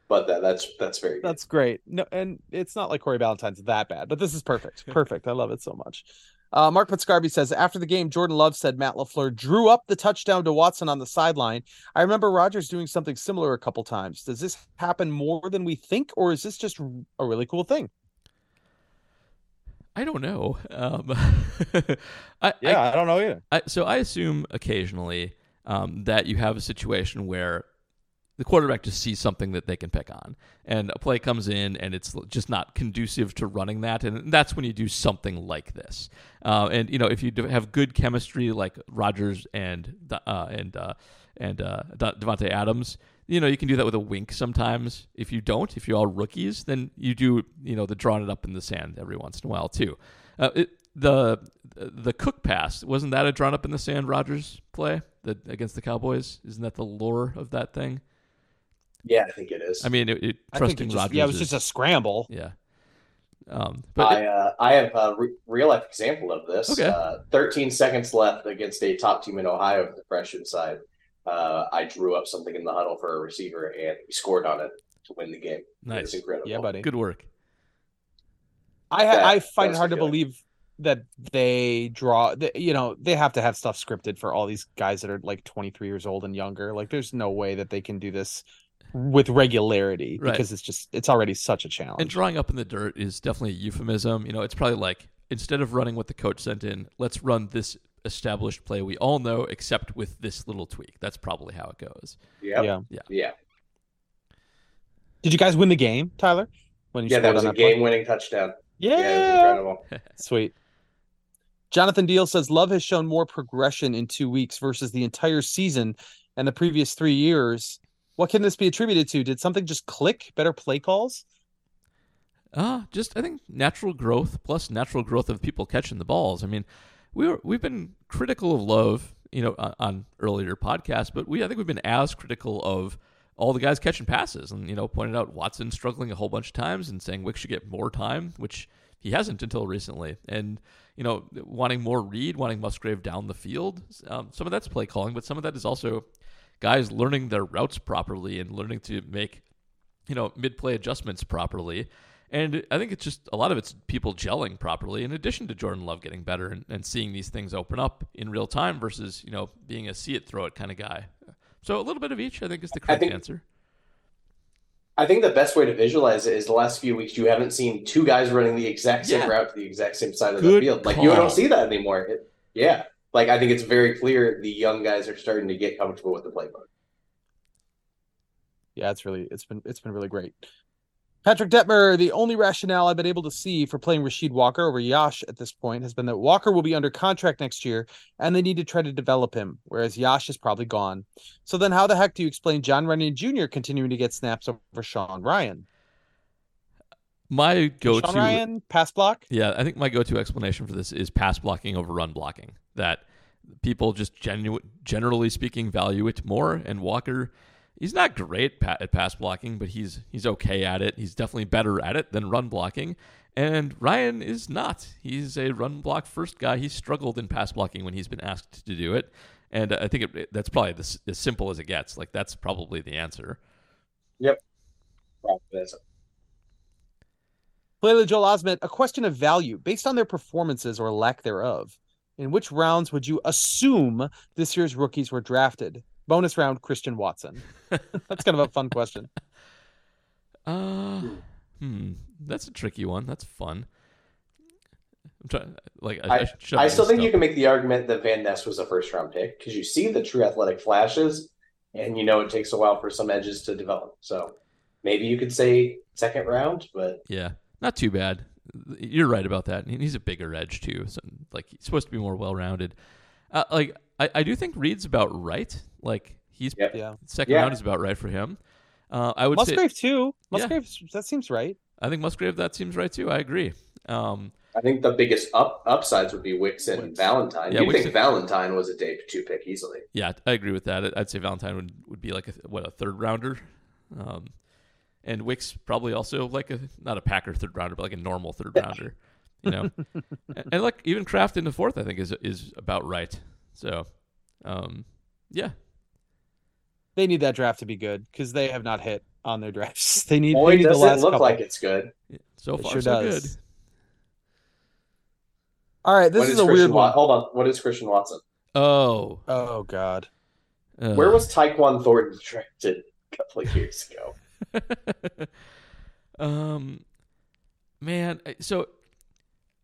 but that. That's that's very good. That's great. No, and it's not like Corey Valentine's that bad, but this is perfect. (laughs) Perfect. I love it so much. Uh, Mark Putscarby says after the game, Jordan Love said Matt LaFleur drew up the touchdown to Watson on the sideline. I remember Rodgers doing something similar a couple times. Does this happen more than we think, or is this just a really cool thing? I don't know. (laughs) Um, I, Yeah, I, I, don't know either. I, so I assume occasionally um, that you have a situation where the quarterback just sees something that they can pick on, and a play comes in and it's just not conducive to running that, and that's when you do something like this. Uh, and you know, if you have good chemistry like Rodgers and uh, and uh, and uh, De- Davante Adams, you know, you can do that with a wink sometimes. If you don't, if you're all rookies, then you do, you know, the drawing it up in the sand every once in a while too. Uh, it, the the Cook pass wasn't that a drawn up in the sand Rodgers play that against the Cowboys? Isn't that the lore of that thing? yeah, I think it is. I mean, it, it, I think trusting it just, Rodgers. yeah, it was is- just a scramble. yeah. Um, but I uh, I have a re- real life example of this. Okay. Uh, 13 seconds left against a top team in Ohio the freshman side. Uh, I drew up something in the huddle for a receiver and we scored on it to win the game. It was nice, incredible. Yeah, buddy. good work. I That- I find it hard to believe that they draw. That, you know, they have to have stuff scripted for all these guys that are like 23 years old and younger. Like, there's no way that they can do this with regularity Right. because it's just it's already such a challenge. And drawing up in the dirt is definitely a euphemism. You know, it's probably like instead of running what the coach sent in, let's run this established play we all know, except with this little tweak. That's probably how it goes. Yep. Yeah. Yeah. Yeah. Did you guys win the game, Tyler? When you Yeah, that was a play? game winning touchdown. Yeah. Yeah, it was incredible. (laughs) Sweet. Jonathan Deal says Love has shown more progression in two weeks versus the entire season and the previous three years. What can this be attributed to? Did something just click? Better play calls? Uh, just I think natural growth plus natural growth of people catching the balls. I mean, we were we've been critical of Love, you know, on, on earlier podcasts, but we I think we've been as critical of all the guys catching passes, and you know, pointed out Watson struggling a whole bunch of times, and saying Wick should get more time, which he hasn't until recently, and you know, wanting more Reed, wanting Musgrave down the field. Um, some of that's play calling, but some of that is also guys learning their routes properly and learning to make you know mid play adjustments properly. And I think it's just a lot of it's people gelling properly, in addition to Jordan Love getting better and, and seeing these things open up in real time versus, you know, being a see it, throw it kind of guy. So a little bit of each, I think, is the correct think- answer. I think the best way to visualize it is the last few weeks you haven't seen two guys running the exact same Yeah. route to the exact same side of Good the field. Like you don't see that anymore. It, yeah. Like I think it's very clear the young guys are starting to get comfortable with the playbook. Yeah, it's really it's been it's been really great. Patrick Detmer, the only rationale I've been able to see for playing Rasheed Walker over Yosh at this point has been that Walker will be under contract next year and they need to try to develop him, whereas Yosh is probably gone. So then how the heck do you explain Jon Runyan Jr. continuing to get snaps over Sean Rhyan? My go Sean to Rhyan, pass block? Yeah, I think my go-to explanation for this is pass blocking over run blocking. That people just genu- generally speaking value it more. And Walker, he's not great at pass blocking, but he's he's okay at it. He's definitely better at it than run blocking. And Rhyan is not. He's a run block first guy. He's struggled in pass blocking when he's been asked to do it. And uh, I think it, that's probably the, as simple as it gets. Like that's probably the answer. Yep. Is. Layla Joel Osment, a question of value based on their performances or lack thereof. In which rounds would you assume this year's rookies were drafted? Bonus round, Christian Watson. (laughs) That's kind of a fun question. Uh, hmm, that's a tricky one. That's fun. I'm trying, like, I, I- should I still this think you can make the argument that Van Ness was a first round pick because you see the true athletic flashes, and you know it takes a while for some edges to develop. So maybe you could say second round, but Yeah, not too bad. You're right about that. He's a bigger edge too, so like he's supposed to be more well-rounded. Uh, like I, I do think Reed's about right. Like he's Yep. Yeah. second Yeah. round is about right for him. Uh, I would say Musgrave too. Yeah. Musgrave, that seems right. I think Musgrave. That seems right too. I agree. Um, I think the biggest up upsides would be Wicks and Wicks. Valentine. Yeah, you Wicks think and- Valentine was a day two pick easily? yeah, I agree with that. I'd say Valentine would, would be like a what a third rounder, um, and Wicks probably also like a not a Packer third rounder, but like a normal third (laughs) rounder. You know, and, and like even Kraft in the fourth, I think is is about right. So, um, yeah, They need that draft to be good because they have not hit on their drafts. (laughs) They need, Boy, they need the does last it look couple. like it's good. so It far sure so does. good. All right, this What is is a Christian weird Wa- one. Hold on. What is Christian Watson? Oh, Oh God. uh, Where was Tyquan Thornton drafted a couple of years ago? (laughs) um, man, so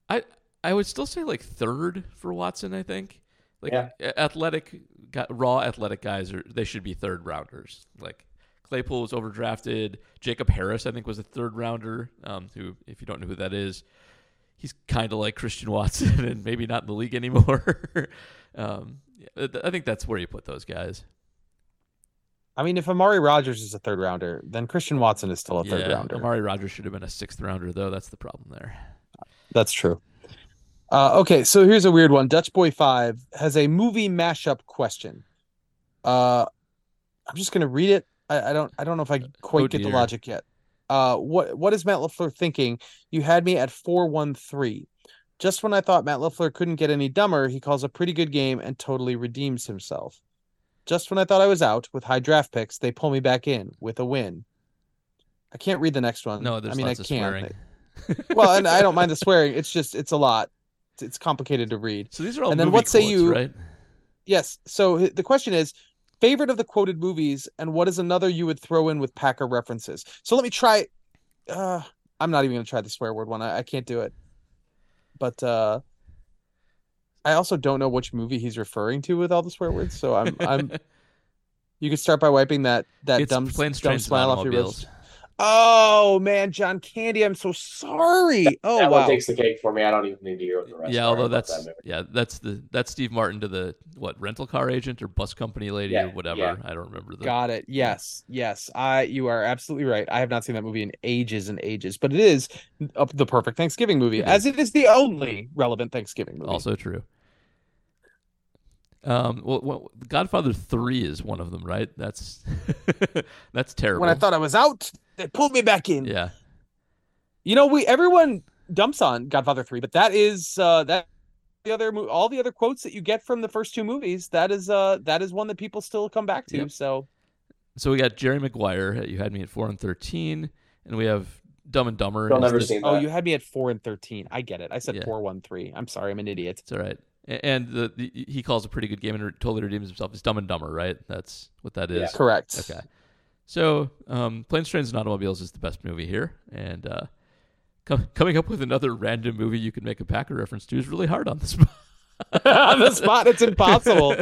I I would still say like third for Watson. I think like Yeah. athletic, raw athletic guys are they should be third rounders. Like Claypool was overdrafted. Jacob Harris, I think, was a third rounder. Um, who, if you don't know who that is, he's kind of like Christian Watson (laughs) and maybe not in the league anymore. (laughs) um, yeah, I think that's where you put those guys. I mean, if Amari Rodgers is a third rounder, then Christian Watson is still a third yeah, rounder. Amari Rodgers should have been a sixth rounder though. That's the problem there. That's true. Uh, okay, so here's a weird one. Dutch Boy Five has a movie mashup question. Uh, I'm just gonna read it. I, I don't. I don't know if I quite Oh, get the logic yet. Uh, what What is Matt LaFleur thinking? You had me at four one three. Just when I thought Matt LaFleur couldn't get any dumber, he calls a pretty good game and totally redeems himself. Just when I thought I was out with high draft picks, they pull me back in with a win. I can't read the next one. No, there's I mean, lots I of can't. swearing. well, and I don't mind the swearing. It's just it's a lot. It's, it's complicated to read. So these are all And then what say you- right? Yes. So the question is favorite of the quoted movies, and what is another you would throw in with Packer references? So let me try. Uh, I'm not even gonna try the swear word one. I, I can't do it. But uh, I also don't know which movie he's referring to with all the swear words. So I'm I'm. (laughs) You could start by wiping that that it's dumb, dumb smile off your lips. Oh man, John Candy, I'm so sorry. Oh that wow. one takes the cake for me. I don't even need to hear what the rest. Yeah, although that's that yeah, that's the that's Steve Martin to the what rental car agent or bus company lady Yeah, or whatever. yeah. I don't remember the. Got it. Yes, yes. I you are absolutely right. I have not seen that movie in ages and ages, but it is uh, the perfect Thanksgiving movie, It as it is the only relevant Thanksgiving movie. Also true. Um, well, well, Godfather Three is one of them, right? That's (laughs) that's terrible. when I thought I was out, (laughs) they pulled me back in. yeah, You know, we everyone dumps on Godfather three, but that is uh that the other all the other quotes that you get from the first two movies. That is uh that is one that people still come back to. Yep. So so we got Jerry Maguire. You had me at four and thirteen, and we have Dumb and Dumber. Still as never the- seen oh, you had me at four and thirteen. I get it. I said Yeah. four one three. I'm sorry, I'm an idiot. It's all right. And the, the he calls a pretty good game and re- totally redeems himself. It's Dumb and Dumber, right? That's what that is. Yeah. Correct. Okay. So, um, Planes, Trains, and Automobiles is the best movie here, and uh, com- coming up with another random movie you can make a Packer reference to is really hard on the spot. (laughs) on the spot, it's impossible.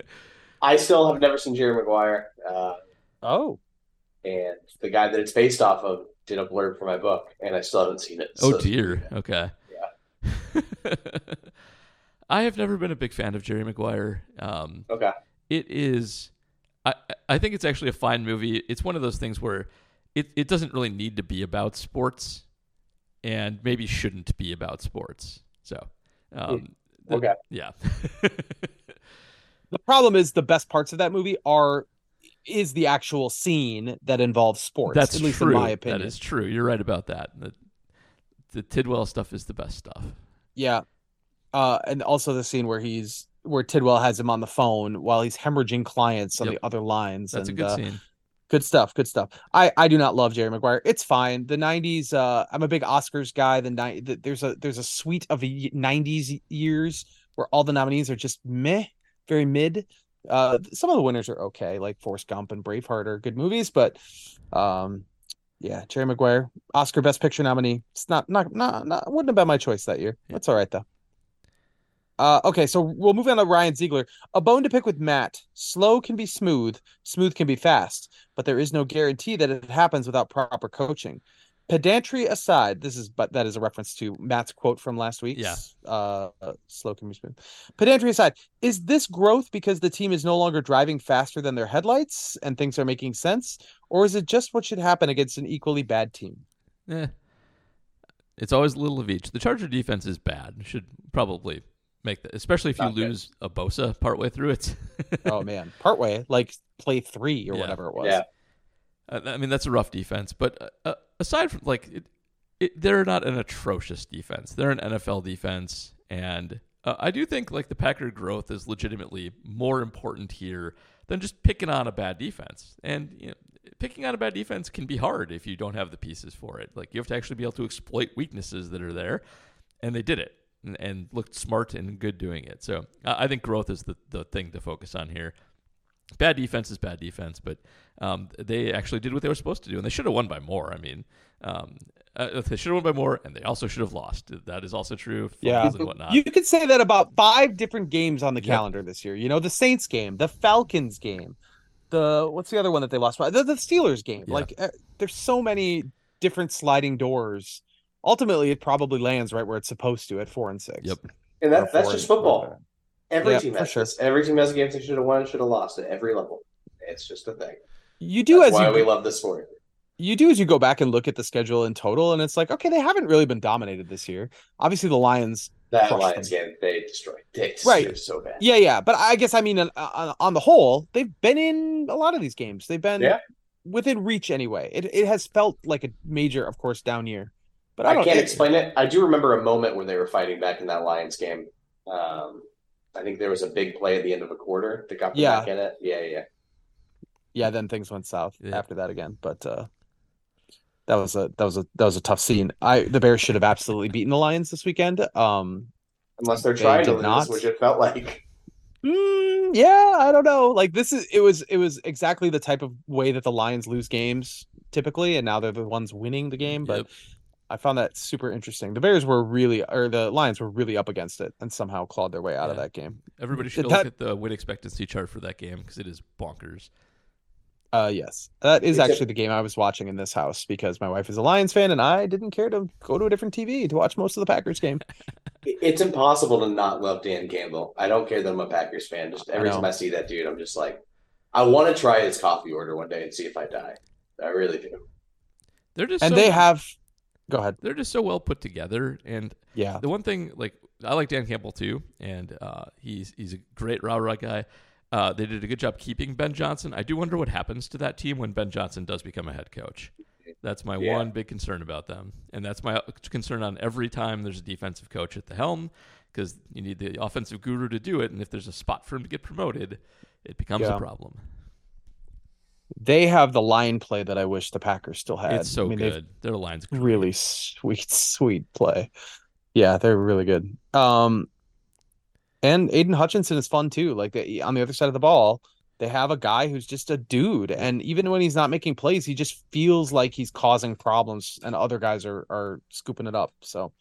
(laughs) I still have never seen Jerry Maguire, uh, Oh. and the guy that it's based off of did a blurb for my book, and I still haven't seen it. oh dear. Okay. Yeah. (laughs) I have never been a big fan of Jerry Maguire. Um, Okay. it is I I think it's actually a fine movie. It's one of those things where it, it doesn't really need to be about sports and maybe shouldn't be about sports. So um the- Okay. yeah. The problem is the best parts of that movie are is the actual scene that involves sports. That's at least true. in my opinion. That is true. You're right about that. The, the Tidwell stuff is the best stuff. Yeah. Uh, and also the scene where he's where Tidwell has him on the phone while he's hemorrhaging clients on Yep. the other lines. That's and, a good uh, scene. Good stuff. Good stuff. I I do not love Jerry Maguire. It's fine. The '90s. Uh, I'm a big Oscars guy. The, ni- the there's a there's a suite of y- '90s years where all the nominees are just meh, very mid. Uh, some of the winners are okay, like Forrest Gump and Braveheart are good movies, but um, yeah, Jerry Maguire, Oscar Best Picture nominee. It's not not not, not wouldn't have been my choice that year. Yeah. That's all right though. Uh, okay, so we'll move on to Ryan Ziegler. A bone to pick with Matt. Slow can be smooth, smooth can be fast, but there is no guarantee that it happens without proper coaching. pedantry aside, this is but that is a reference to Matt's quote from last week. Yeah. uh, slow can be smooth. Pedantry aside, is this growth because the team is no longer driving faster than their headlights and things are making sense, or is it just what should happen against an equally bad team? Eh. It's always a little of each. The Charger defense is bad. Should probably make that, especially if you Not good. lose a Bosa partway through it. (laughs) Oh man, partway like play three or Yeah. whatever it was. Yeah. Uh, I mean, that's a rough defense. But uh, uh, aside from like, it, it, they're not an atrocious defense. They're an NFL defense, and uh, I do think like the Packer growth is legitimately more important here than just picking on a bad defense. And you know, picking on a bad defense can be hard if you don't have the pieces for it. Like you have to actually be able to exploit weaknesses that are there, and they did it. And, and looked smart and good doing it. So I I think growth is the, the thing to focus on here bad defense is bad defense, but um, they actually did what they were supposed to do, and they should have won by more. I mean, um, uh, they should have won by more, and they also should have lost. That is also true. Yeah. And whatnot. You could say that about five different games on the Yep. calendar this year. You know, the Saints game, the Falcons game, the what's the other one that they lost by? The, the Steelers game. Yeah. Like, uh, there's so many different sliding doors. Ultimately, it probably lands right where it's supposed to at four and six. Yep. And that, that's just football. Every Yeah, team for has sure. Every team has games they should have won, should have lost at every level. It's just a thing. You do That's as why you we love the sport. you do as you go back and look at the schedule in total, and it's like, okay, they haven't really been dominated this year. Obviously, the Lions That Lions them. game, they destroyed. They destroyed Right. so bad. Yeah, yeah, but I guess I mean on, on, on the whole, they've been in a lot of these games. They've been Yeah. within reach anyway. It it has felt like a major, of course, down year. But I, I, don't can't it- explain it. I do remember a moment when they were fighting back in that Lions game. Um, I think there was a big play at the end of a quarter that got them Yeah. back in it. Yeah, yeah. Yeah, Yeah, then things went south Yeah. after that again. But uh that was a that was a that was a tough scene. I the Bears should have absolutely beaten the Lions this weekend. Um Unless they're They trying to lose, not. which it felt like. mm, yeah, I don't know. Like this is it was it was exactly the type of way that the Lions lose games typically, and now they're the ones winning the game. But Yep. I found that super interesting. The Bears were really, or the Lions were really up against it, and somehow clawed their way out of that game. Everybody should That- look at the win expectancy chart for that game because it is bonkers. Uh, yes, that is actually the game I was watching in this house because my wife is a Lions fan, and I didn't care to go to a different TV to watch most of the Packers game. (laughs) It's impossible to not love Dan Campbell. I don't care that I'm a Packers fan. Just every know. time I see that dude, I'm just like, I want to try his coffee order one day and see if I die. I really do. They're just And so, they have, go ahead, they're just so well put together, and yeah, the one thing like I like Dan Campbell too, and uh, he's he's a great rah rah guy. Uh, they did a good job keeping Ben Johnson. I do wonder what happens to that team when Ben Johnson does become a head coach. That's my Yeah. one big concern about them, and that's my concern on every time there's a defensive coach at the helm because you need the offensive guru to do it, and if there's a spot for him to get promoted, it becomes Yeah. a problem. They have the line play that I wish the Packers still had. It's so I mean, good. Their lines great. really sweet, (laughs) sweet play. Yeah, they're really good. Um, and Aidan Hutchinson is fun too. Like they, on the other side of the ball, they have a guy who's just a dude, and even when he's not making plays, he just feels like he's causing problems, and other guys are are scooping it up. So,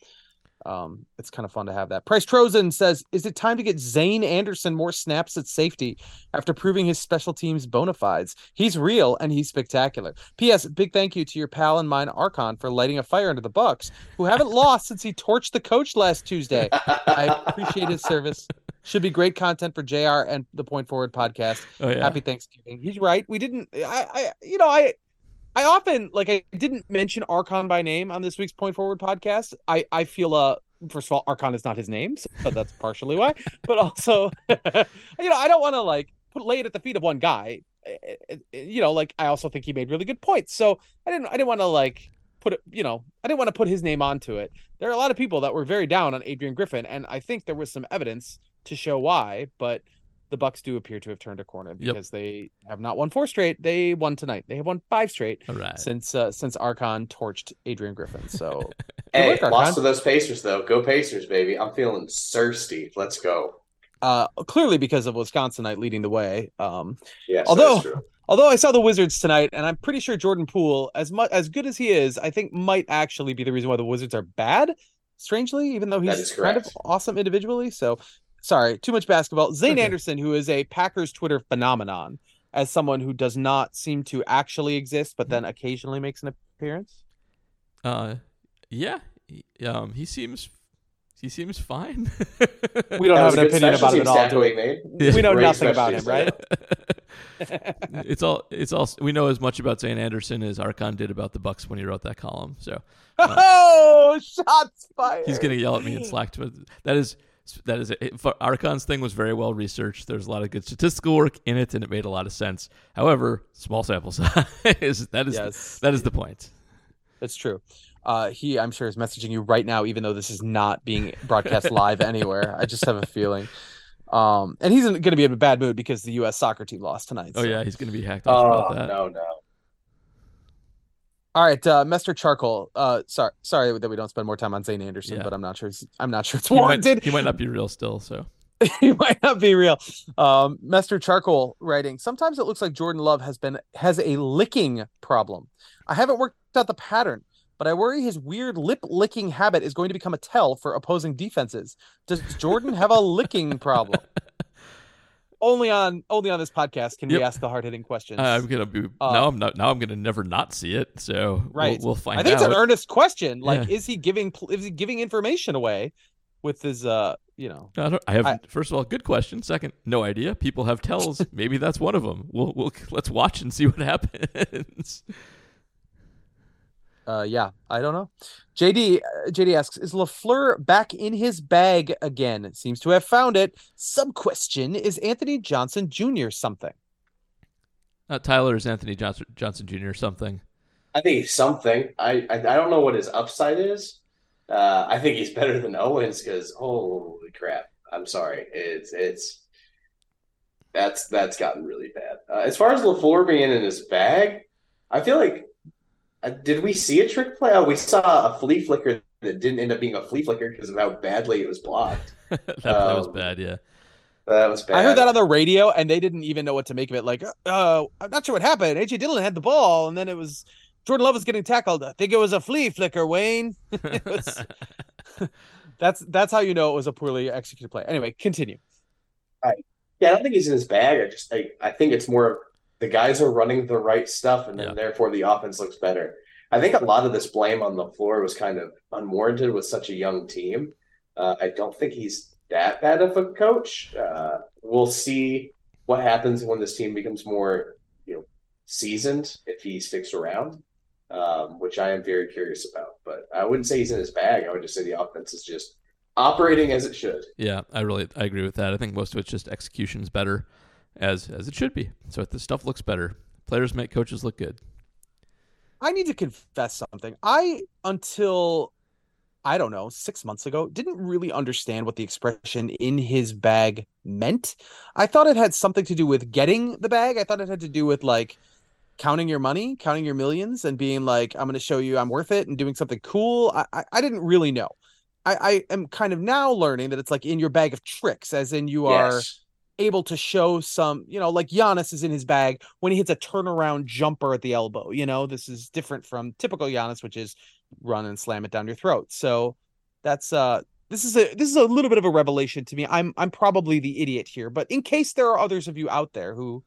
um, it's kind of fun to have that. Price Trozen says, "Is it time to get Zayne Anderson more snaps at safety after proving his special teams bona fides? He's real and he's spectacular." P.S. Big thank you to your pal and mine Archon for lighting a fire under the Bucks, who haven't (laughs) lost since he torched the coach last Tuesday. I appreciate his service. Should be great content for JR and the Point Forward podcast. Oh yeah. Happy Thanksgiving. He's right. We didn't. I. I. You know. I. I often like. I didn't mention Archon by name on this week's Point Forward podcast. I. I feel. Uh. First of all, Archon is not his name, so (laughs) that's partially why. But also, (laughs) you know, I don't want to like put lay it at the feet of one guy. Eh, eh, eh, You know, like I also think he made really good points. So I didn't. I didn't want to like put it. You know, I didn't want to put his name onto it. There are a lot of people that were very down on Adrian Griffin, and I think there was some evidence to show why. But the Bucks do appear to have turned a corner Yep. because they have not won four straight. They won tonight. They have won five straight All right. since uh, since Archon torched Adrian Griffin. So (laughs) hey, work, Archon. lost to those Pacers though. Go Pacers, baby! I'm feeling thirsty. Let's go. uh, clearly because of Wisconsinite leading the way. Um, Yes, Although- although I saw the Wizards tonight, and I'm pretty sure Jordan Poole, as much as good as he is, I think might actually be the reason why the Wizards are bad. Strangely, even though he's kind of awesome individually. So, sorry, too much basketball. Zayne Okay. Anderson, who is a Packers Twitter phenomenon, as someone who does not seem to actually exist, but then occasionally makes an appearance. Uh, yeah. He, um, he seems he seems fine. (laughs) We don't have an opinion about him at all. do we? made. We know Great nothing about him, right? (laughs) (laughs) it's all it's all we know as much about Zayne Anderson as Archon did about the Bucks when he wrote that column. So oh, shots fired. he's gonna yell at me in Slack. But that is that is it. For Archon's thing was very well researched. There's a lot of good statistical work in it, and it made a lot of sense. However, small sample size. (laughs) that is Yes. that is the point. That's true. Uh, he, I'm sure, is messaging you right now, even though this is not being broadcast live (laughs) anywhere. I just have a feeling. Um, and he's going to be in a bad mood because the U.S. soccer team lost tonight. Oh yeah, he's gonna be hacked off Oh about that. no, no. All right, uh, Mr. Charcoal. Uh, sorry, sorry that we don't spend more time on Zayne Anderson, Yeah. but I'm not sure. I'm not sure it's He might, warranted. he might not be real still. So (laughs) he might not be real. Um, Mr. Charcoal writing. Sometimes it looks like Jordan Love has been has a licking problem. I haven't worked out the pattern, but I worry his weird lip licking habit is going to become a tell for opposing defenses. Does Jordan have a licking problem? (laughs) Only on only on this podcast can we ask the hard hitting questions. I'm gonna be Uh, now. I'm not now. I'm gonna never not see it. So Right. we'll, we'll find I think out. it's an earnest question. Like, Yeah. is he giving is he giving information away with his uh you know I, don't, I have I- first of all, good question. Second, no idea. People have (laughs) tells. Maybe that's one of them. We'll we'll let's watch and see what (laughs) happens. Uh, yeah, I don't know. JD uh, JD asks, is LaFleur back in his bag again? Seems to have found it. Sub question: Is Anthony Johnson Jr. something? Uh, Tyler is Anthony Johnson Johnson Jr. or something. I think he's something. I, I I don't know what his upside is. Uh, I think he's better than (laughs) Owens because holy crap! I'm sorry. It's it's that's that's gotten really bad. Uh, as far as LaFleur being in his bag, I feel like uh, did we see a trick play? Oh, we saw a flea flicker that didn't end up being a flea flicker because of how badly it was blocked. (laughs) that play was Um, bad. Yeah. That was bad. I heard that on the radio, and they didn't even know what to make of it. Like, uh, I'm not sure what happened. AJ Dillon had the ball, and then it was Jordan Love was getting tackled. I think it was a flea flicker, Wayne. (laughs) Was- (laughs) that's that's how you know it was a poorly executed play. Anyway, continue. Yeah, I don't think he's in his bag. I just I, I think it's more the guys are running the right stuff, and then Yeah. therefore the offense looks better. I think a lot of this blame on LaFleur was kind of unwarranted with such a young team. Uh, I don't think he's that bad of a coach. Uh, we'll see what happens when this team becomes more, you know, seasoned if he sticks around, um, which I am very curious about. But I wouldn't say he's in his bag. I would just say the offense is just operating as it should. Yeah, I really I agree with that. I think most of it's just execution's better, as as it should be. So if the stuff looks better, players make coaches look good. I need to confess something. I until I don't know, 6 months ago didn't really understand what the expression in his bag meant. I thought it had something to do with getting the bag. I thought it had to do with like counting your money, counting your millions and being like I'm going to show you I'm worth it and doing something cool. I I, I didn't really know. I, I am kind of now learning that it's like in your bag of tricks, as in you are Yes. Able to show some, you know, like Giannis is in his bag when he hits a turnaround jumper at the elbow. You know, this is different from typical Giannis, which is run and slam it down your throat. So that's uh this is a this is a little bit of a revelation to me. I'm I'm probably the idiot here, but in case there are others of you out there who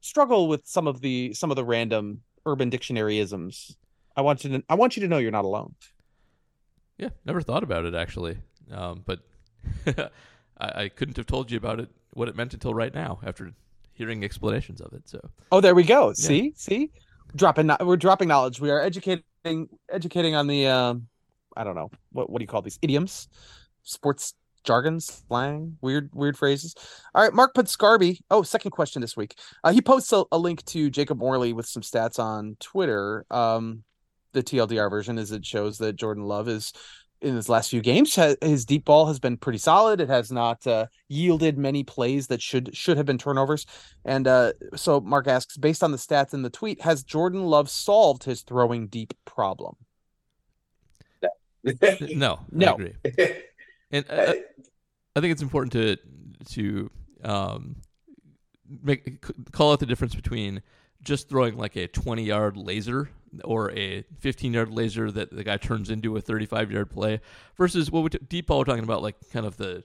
struggle with some of the some of the random urban dictionaryisms, I want you to I want you to know you're not alone. Yeah, never thought about it actually, um, but (laughs) I, I couldn't have told you about it what it meant until right now after hearing explanations of it. So Oh, there we go. See, see, dropping we're dropping knowledge. We are educating educating on the um, I don't know what what do you call these idioms, sports jargon, slang, weird weird phrases. All right, Mark Pudscarby. Oh, second question this week. Uh, he posts a, a link to Jacob Morley with some stats on Twitter. Um, the TLDR version is it shows that Jordan Love is in his last few games his deep ball has been pretty solid it has not uh, yielded many plays that should should have been turnovers and uh, so mark asks based on the stats in the tweet has jordan love solved his throwing deep problem (laughs) no, I No. agree. (laughs) And uh, I, I think it's important to to um, make call out the difference between just throwing like a 20 yard laser or a 15 yard laser that the guy turns into a 35 yard play versus what we t- deep ball we're talking about like kind of the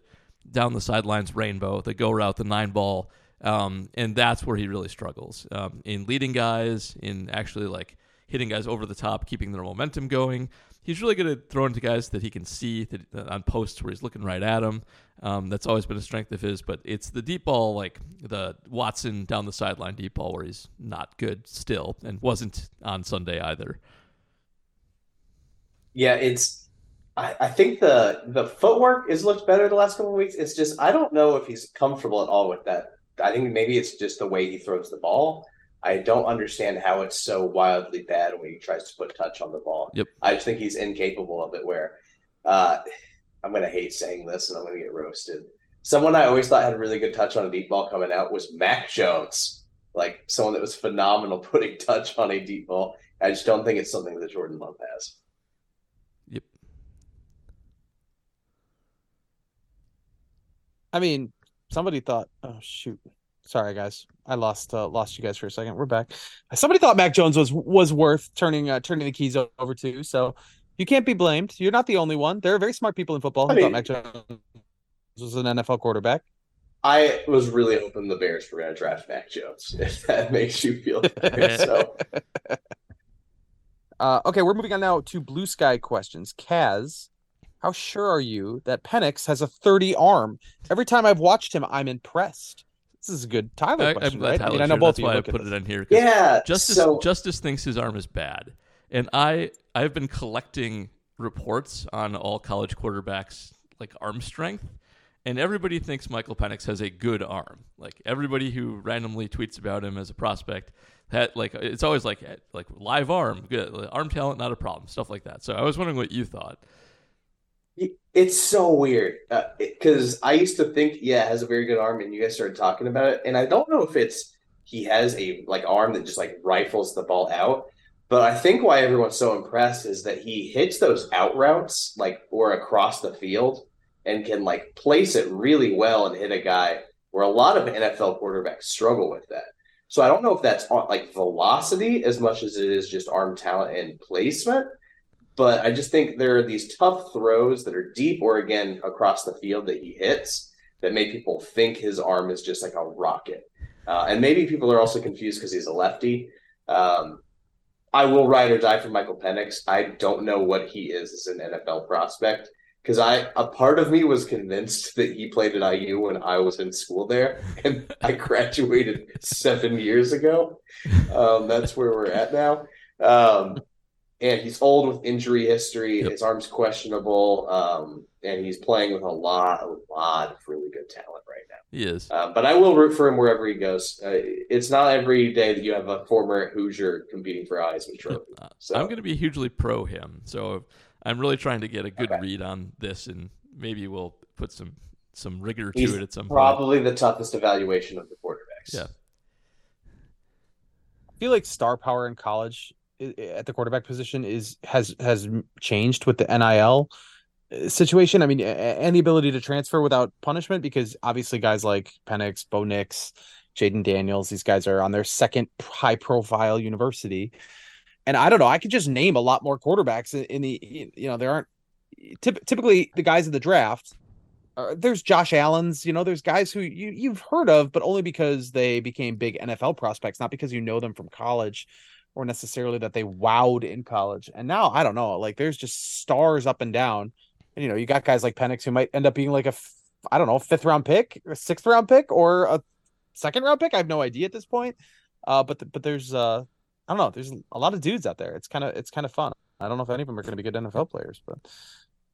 down the sidelines rainbow the go route the nine ball um, and that's where he really struggles um, in leading guys in actually like hitting guys over the top, keeping their momentum going. He's really good at throwing to guys that he can see that, uh, on posts where he's looking right at them. Um, that's always been a strength of his, but it's the deep ball, like the Watson down the sideline deep ball, where he's not good still and wasn't on Sunday either. Yeah, it's. I, I think the the footwork has looked better the last couple of weeks. It's just I don't know if he's comfortable at all with that. I think maybe it's just the way he throws the ball. I don't understand how it's so wildly bad when he tries to put touch on the ball. Yep. I just think he's incapable of it. Where uh, I'm going to hate saying this, and I'm going to get roasted. Someone I always thought had a really good touch on a deep ball coming out was Mac Jones, like someone that was phenomenal (laughs) putting touch on a deep ball. I just don't think it's something that Jordan Love has. Yep. I mean, somebody thought, oh shoot, sorry guys, I lost uh, lost you guys for a second. We're back. Somebody thought Mac Jones was was worth turning uh, turning the keys over to. So you can't be blamed. You're not the only one. There are very smart people in football who I mean- thought Mac Jones was an NFL quarterback. I was really hoping the Bears were going to draft Mac Jones. (laughs) If that makes you feel (laughs) better, so (laughs) Uh, okay, we're moving on now to blue sky questions. Kaz, how sure are you that Penix has a 30 arm? Every time I've watched him, I'm impressed. This is a good Tyler I, question, am glad right? I mean, I know here. both That's of you why I put this. it in here. 'cause yeah. Justice so Justice thinks his arm is bad, and I I've been collecting reports on all college quarterbacks like arm strength, and everybody thinks Michael Penix has a good arm. Like everybody who randomly tweets about him as a prospect, that like it's always like like live arm, good arm talent, not a problem, stuff like that. So I was wondering what you thought. It's so weird uh, because I used to think, yeah, has a very good arm, and you guys started talking about it, and I don't know if it's he has a like arm that just like rifles the ball out. But I think why everyone's so impressed is that he hits those out routes like or across the field and can like place it really well and hit a guy where a lot of NFL quarterbacks struggle with that. So I don't know if that's on like velocity as much as it is just arm talent and placement. But I just think there are these tough throws that are deep or again across the field that he hits that make people think his arm is just like a rocket. Uh, and maybe people are also confused because he's a lefty. Um, I will ride or die for Michael Penix. I don't know what he is as an NFL prospect because I a part of me was convinced (laughs) that he played at IU when I was in school there, (laughs) and I graduated seven years ago. Um, that's where we're at now. Um, and he's old with injury history. Yep. His arm's questionable, um, and he's playing with a lot, a lot of really good talent right now. He is. Uh, but I will root for him wherever he goes. Uh, it's not every day that you have a former Hoosier competing for a Heisman (laughs) Trophy. Uh, So I'm going to be hugely pro him. So I'm really trying to get a good Okay. read on this, and maybe we'll put some some rigor to he's it at some point. probably the toughest evaluation of the quarterbacks. Yeah. I feel like star power in college i- at the quarterback position is has has changed with the NIL uh, situation. I mean, and the ability to transfer without punishment because obviously guys like Penix, Bo Nix, Jayden Daniels, these guys are on their second high profile university. And I don't know, I could just name a lot more quarterbacks in, the you know, there aren't typ- typically the guys in the draft uh, there's Josh Allen's, you know, there's guys who you you've heard of, but only because they became big NFL prospects, not because you know them from college or necessarily that they wowed in college. And now I don't know, like there's just stars up and down. And you know, you got guys like Penix who might end up being like a I don't know, fifth round pick, sixth round pick, or a second round pick. I have no idea at this point. Uh, but th- but there's uh, I don't know, there's a lot of dudes out there. It's kind of it's kind of fun. I don't know if any of them are going to be good NFL players, but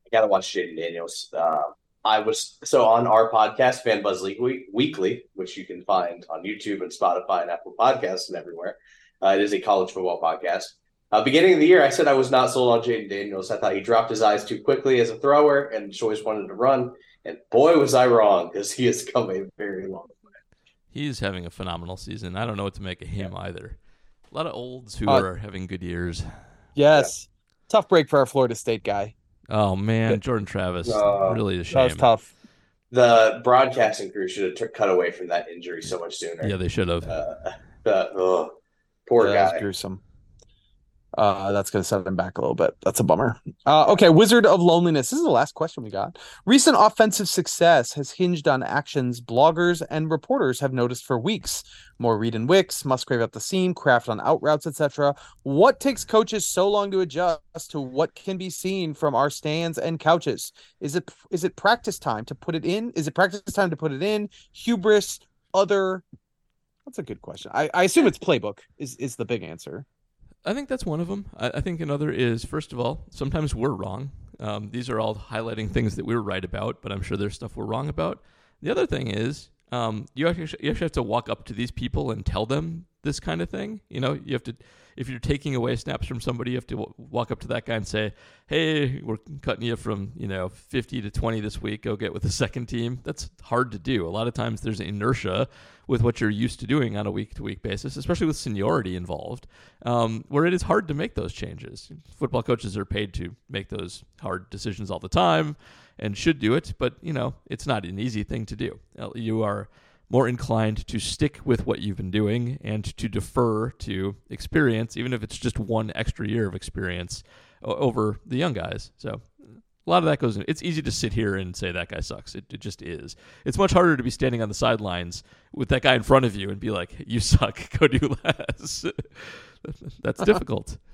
I gotta watch Jayden Daniels. Uh, I was so on our podcast, Fan Buzz League Weekly, which you can find on YouTube and Spotify and Apple Podcasts and everywhere. Uh, it is a college football podcast. Uh, beginning of the year, I said I was not sold on Jayden Daniels. I thought he dropped his eyes too quickly as a thrower and choice wanted to run. And boy, was I wrong because he has come a very long way. He's having a phenomenal season. I don't know what to make of him either. A lot of olds who Uh, are having good years. yes, tough break for our Florida State guy. Oh man, Good. Jordan Travis, Uh, really a shame. That was tough. The broadcasting crew should have took cut away from that injury so much sooner. Yeah, they should have. Uh, the, ugh, poor Yeah, guy. gruesome. Uh, that's going to set him back a little bit. That's a bummer. Uh, okay, Wizard of Loneliness. This is the last question we got. Recent offensive success has hinged on actions bloggers and reporters have noticed for weeks. More Reed and Wicks, Musgrave at the seam, Kraft on out routes, etc. What takes coaches so long to adjust to what can be seen from our stands and couches? Is it is it practice time to put it in? Is it practice time to put it in? Hubris, other. That's a good question. I, I assume it's playbook is is the big answer. I think that's one of them. I, I think another is, first of all, sometimes we're wrong. Um, these are all highlighting things that we're right about, but I'm sure there's stuff we're wrong about. The other thing is, um, you actually you actually have to walk up to these people and tell them this kind of thing. You know, you have to if you're taking away snaps from somebody, you have to w- walk up to that guy and say, "Hey, we're cutting you from you know 50 to 20 this week. Go get with the second team." That's hard to do. A lot of times there's inertia with what you're used to doing on a week to week basis, especially with seniority involved, um, where it is hard to make those changes. Football coaches are paid to make those hard decisions all the time and should do it, but you know it's not an easy thing to do. You are more inclined to stick with what you've been doing and to defer to experience, even if it's just one extra year of experience over the young guys. So a lot of that goes in. It's easy to sit here and say that guy sucks. It, it just is. It's much harder to be standing on the sidelines with that guy in front of you and be like, you suck, (laughs) go do less. (laughs) That's difficult. (laughs)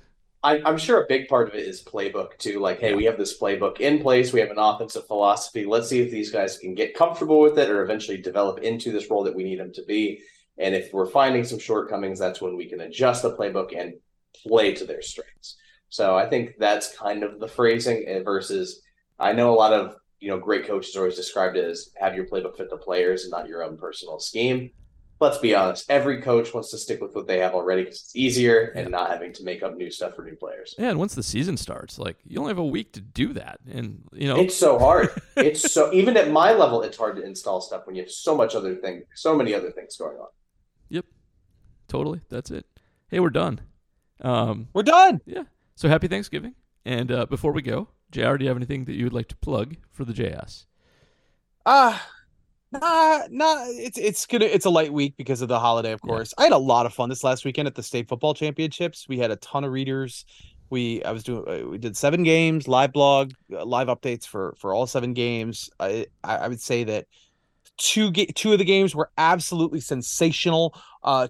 I, am sure a big part of it is playbook too. Like, hey, we have this playbook in place. We have an offensive philosophy. Let's see if these guys can get comfortable with it or eventually develop into this role that we need them to be. And if we're finding some shortcomings, that's when we can adjust the playbook and play to their strengths. So I think that's kind of the phrasing eh, versus I know a lot of you know great coaches always described it as have your playbook fit the players and not your own personal scheme let's be honest, every coach wants to stick with what they have already because it's easier and not having to make up new stuff for new players. Yeah, and once the season starts, like you only have a week to do that, and you know it's so hard. (laughs) it's so even at my level, it's hard to install stuff when you have so much other thing, so many other things going on. Yep, totally. That's it. Hey, we're done. Um, we're done. Yeah. So happy Thanksgiving. And uh, before we go, JR, do you have anything that you would like to plug for the JS? Ah. Uh, Nah, nah. It's it's gonna it's a light week because of the holiday, of course. Yeah. I had a lot of fun this last weekend at the state football championships. We had a ton of readers. We I was doing uh, we did seven games, live blog, uh, live updates for for all seven games. I I would say that two ga- two of the games were absolutely sensational. Uh,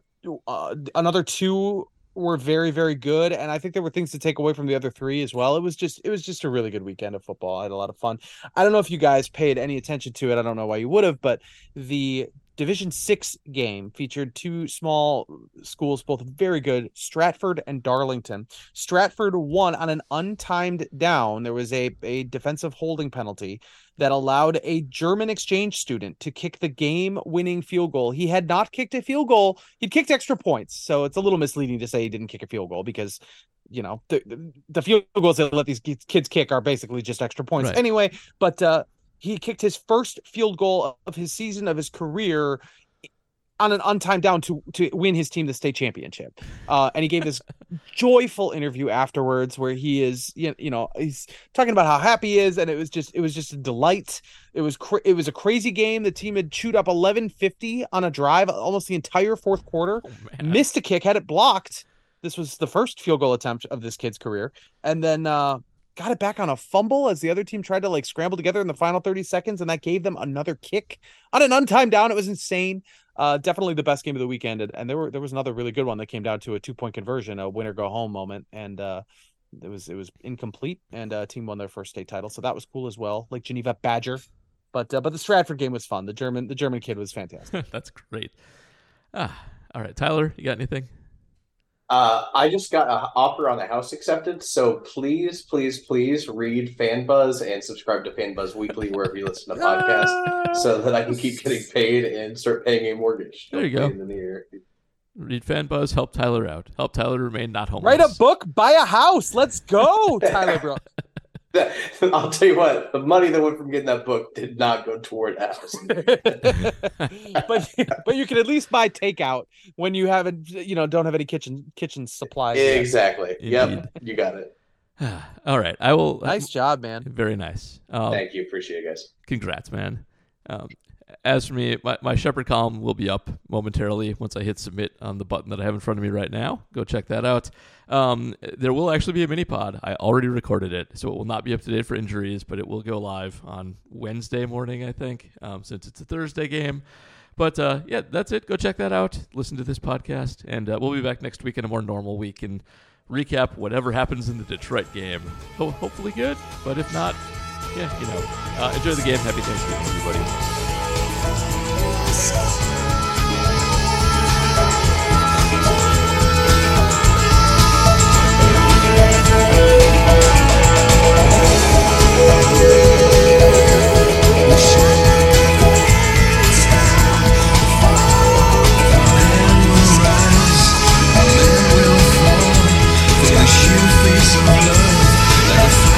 uh another two were very very good and i think there were things to take away from the other three as well. It was just it was just a really good weekend of football. I had a lot of fun. I don't know if you guys paid any attention to it. I don't know why you would have but the division six game featured two small schools both very good stratford and darlington stratford won on an untimed down there was a, a defensive holding penalty that allowed a German exchange student to kick the game winning field goal. He had not kicked a field goal, he'd kicked extra points. So it's a little misleading to say he didn't kick a field goal because, you know, the, the field goals that let these kids kick are basically just extra points right. anyway. But uh, he kicked his first field goal of his season of his career on an untimed down to to win his team the state championship. Uh, and he gave this (laughs) joyful interview afterwards where he is you know he's talking about how happy he is and it was just it was just a delight. It was cra- it was a crazy game. The team had chewed up 1150 on a drive almost the entire fourth quarter. Oh, missed a kick, had it blocked. This was the first field goal attempt of this kid's career. And then uh got it back on a fumble as the other team tried to like scramble together in the final 30 seconds and that gave them another kick on an untimed down. It was insane. Uh definitely the best game of the weekend and, there were there was another really good one that came down to a two point conversion a winner go home moment and uh it was it was incomplete and uh team won their first state title so that was cool as well like geneva badger. But uh, but the stratford game was fun. The german the german kid was fantastic. (laughs) That's great. Ah all right tyler you got anything uh, I just got an offer on the house accepted, so please, please, please read FanBuzz and subscribe to FanBuzz Weekly wherever you listen to podcasts, (laughs) so that I can keep getting paid and start paying a mortgage. There you go. In the year. Read FanBuzz, help Tyler out, help Tyler remain not homeless. Write a book, buy a house. Let's go, Tyler bro. (laughs) (laughs) I'll tell you what, the money that went from getting that book did not go toward house. (laughs) but but you can at least buy takeout when you haven't you know don't have any kitchen kitchen supplies. Exactly. Yet. Yep. You got it. (sighs) All right. I will Nice job, man. Very nice. Um, Thank you. Appreciate it, guys. Congrats, man. Um, as for me, my, my Shepherd column will be up momentarily once I hit submit on the button that I have in front of me right now. Go check that out. Um, there will actually be a mini pod. I already recorded it, so it will not be up to date for injuries, but it will go live on Wednesday morning, I think, um, since it's a Thursday game. But uh, yeah, that's it. Go check that out. Listen to this podcast, and uh, we'll be back next week in a more normal week and recap whatever happens in the Detroit game. Ho- hopefully good, but if not, yeah, you know, uh, enjoy the game. Happy Thanksgiving, everybody. Like a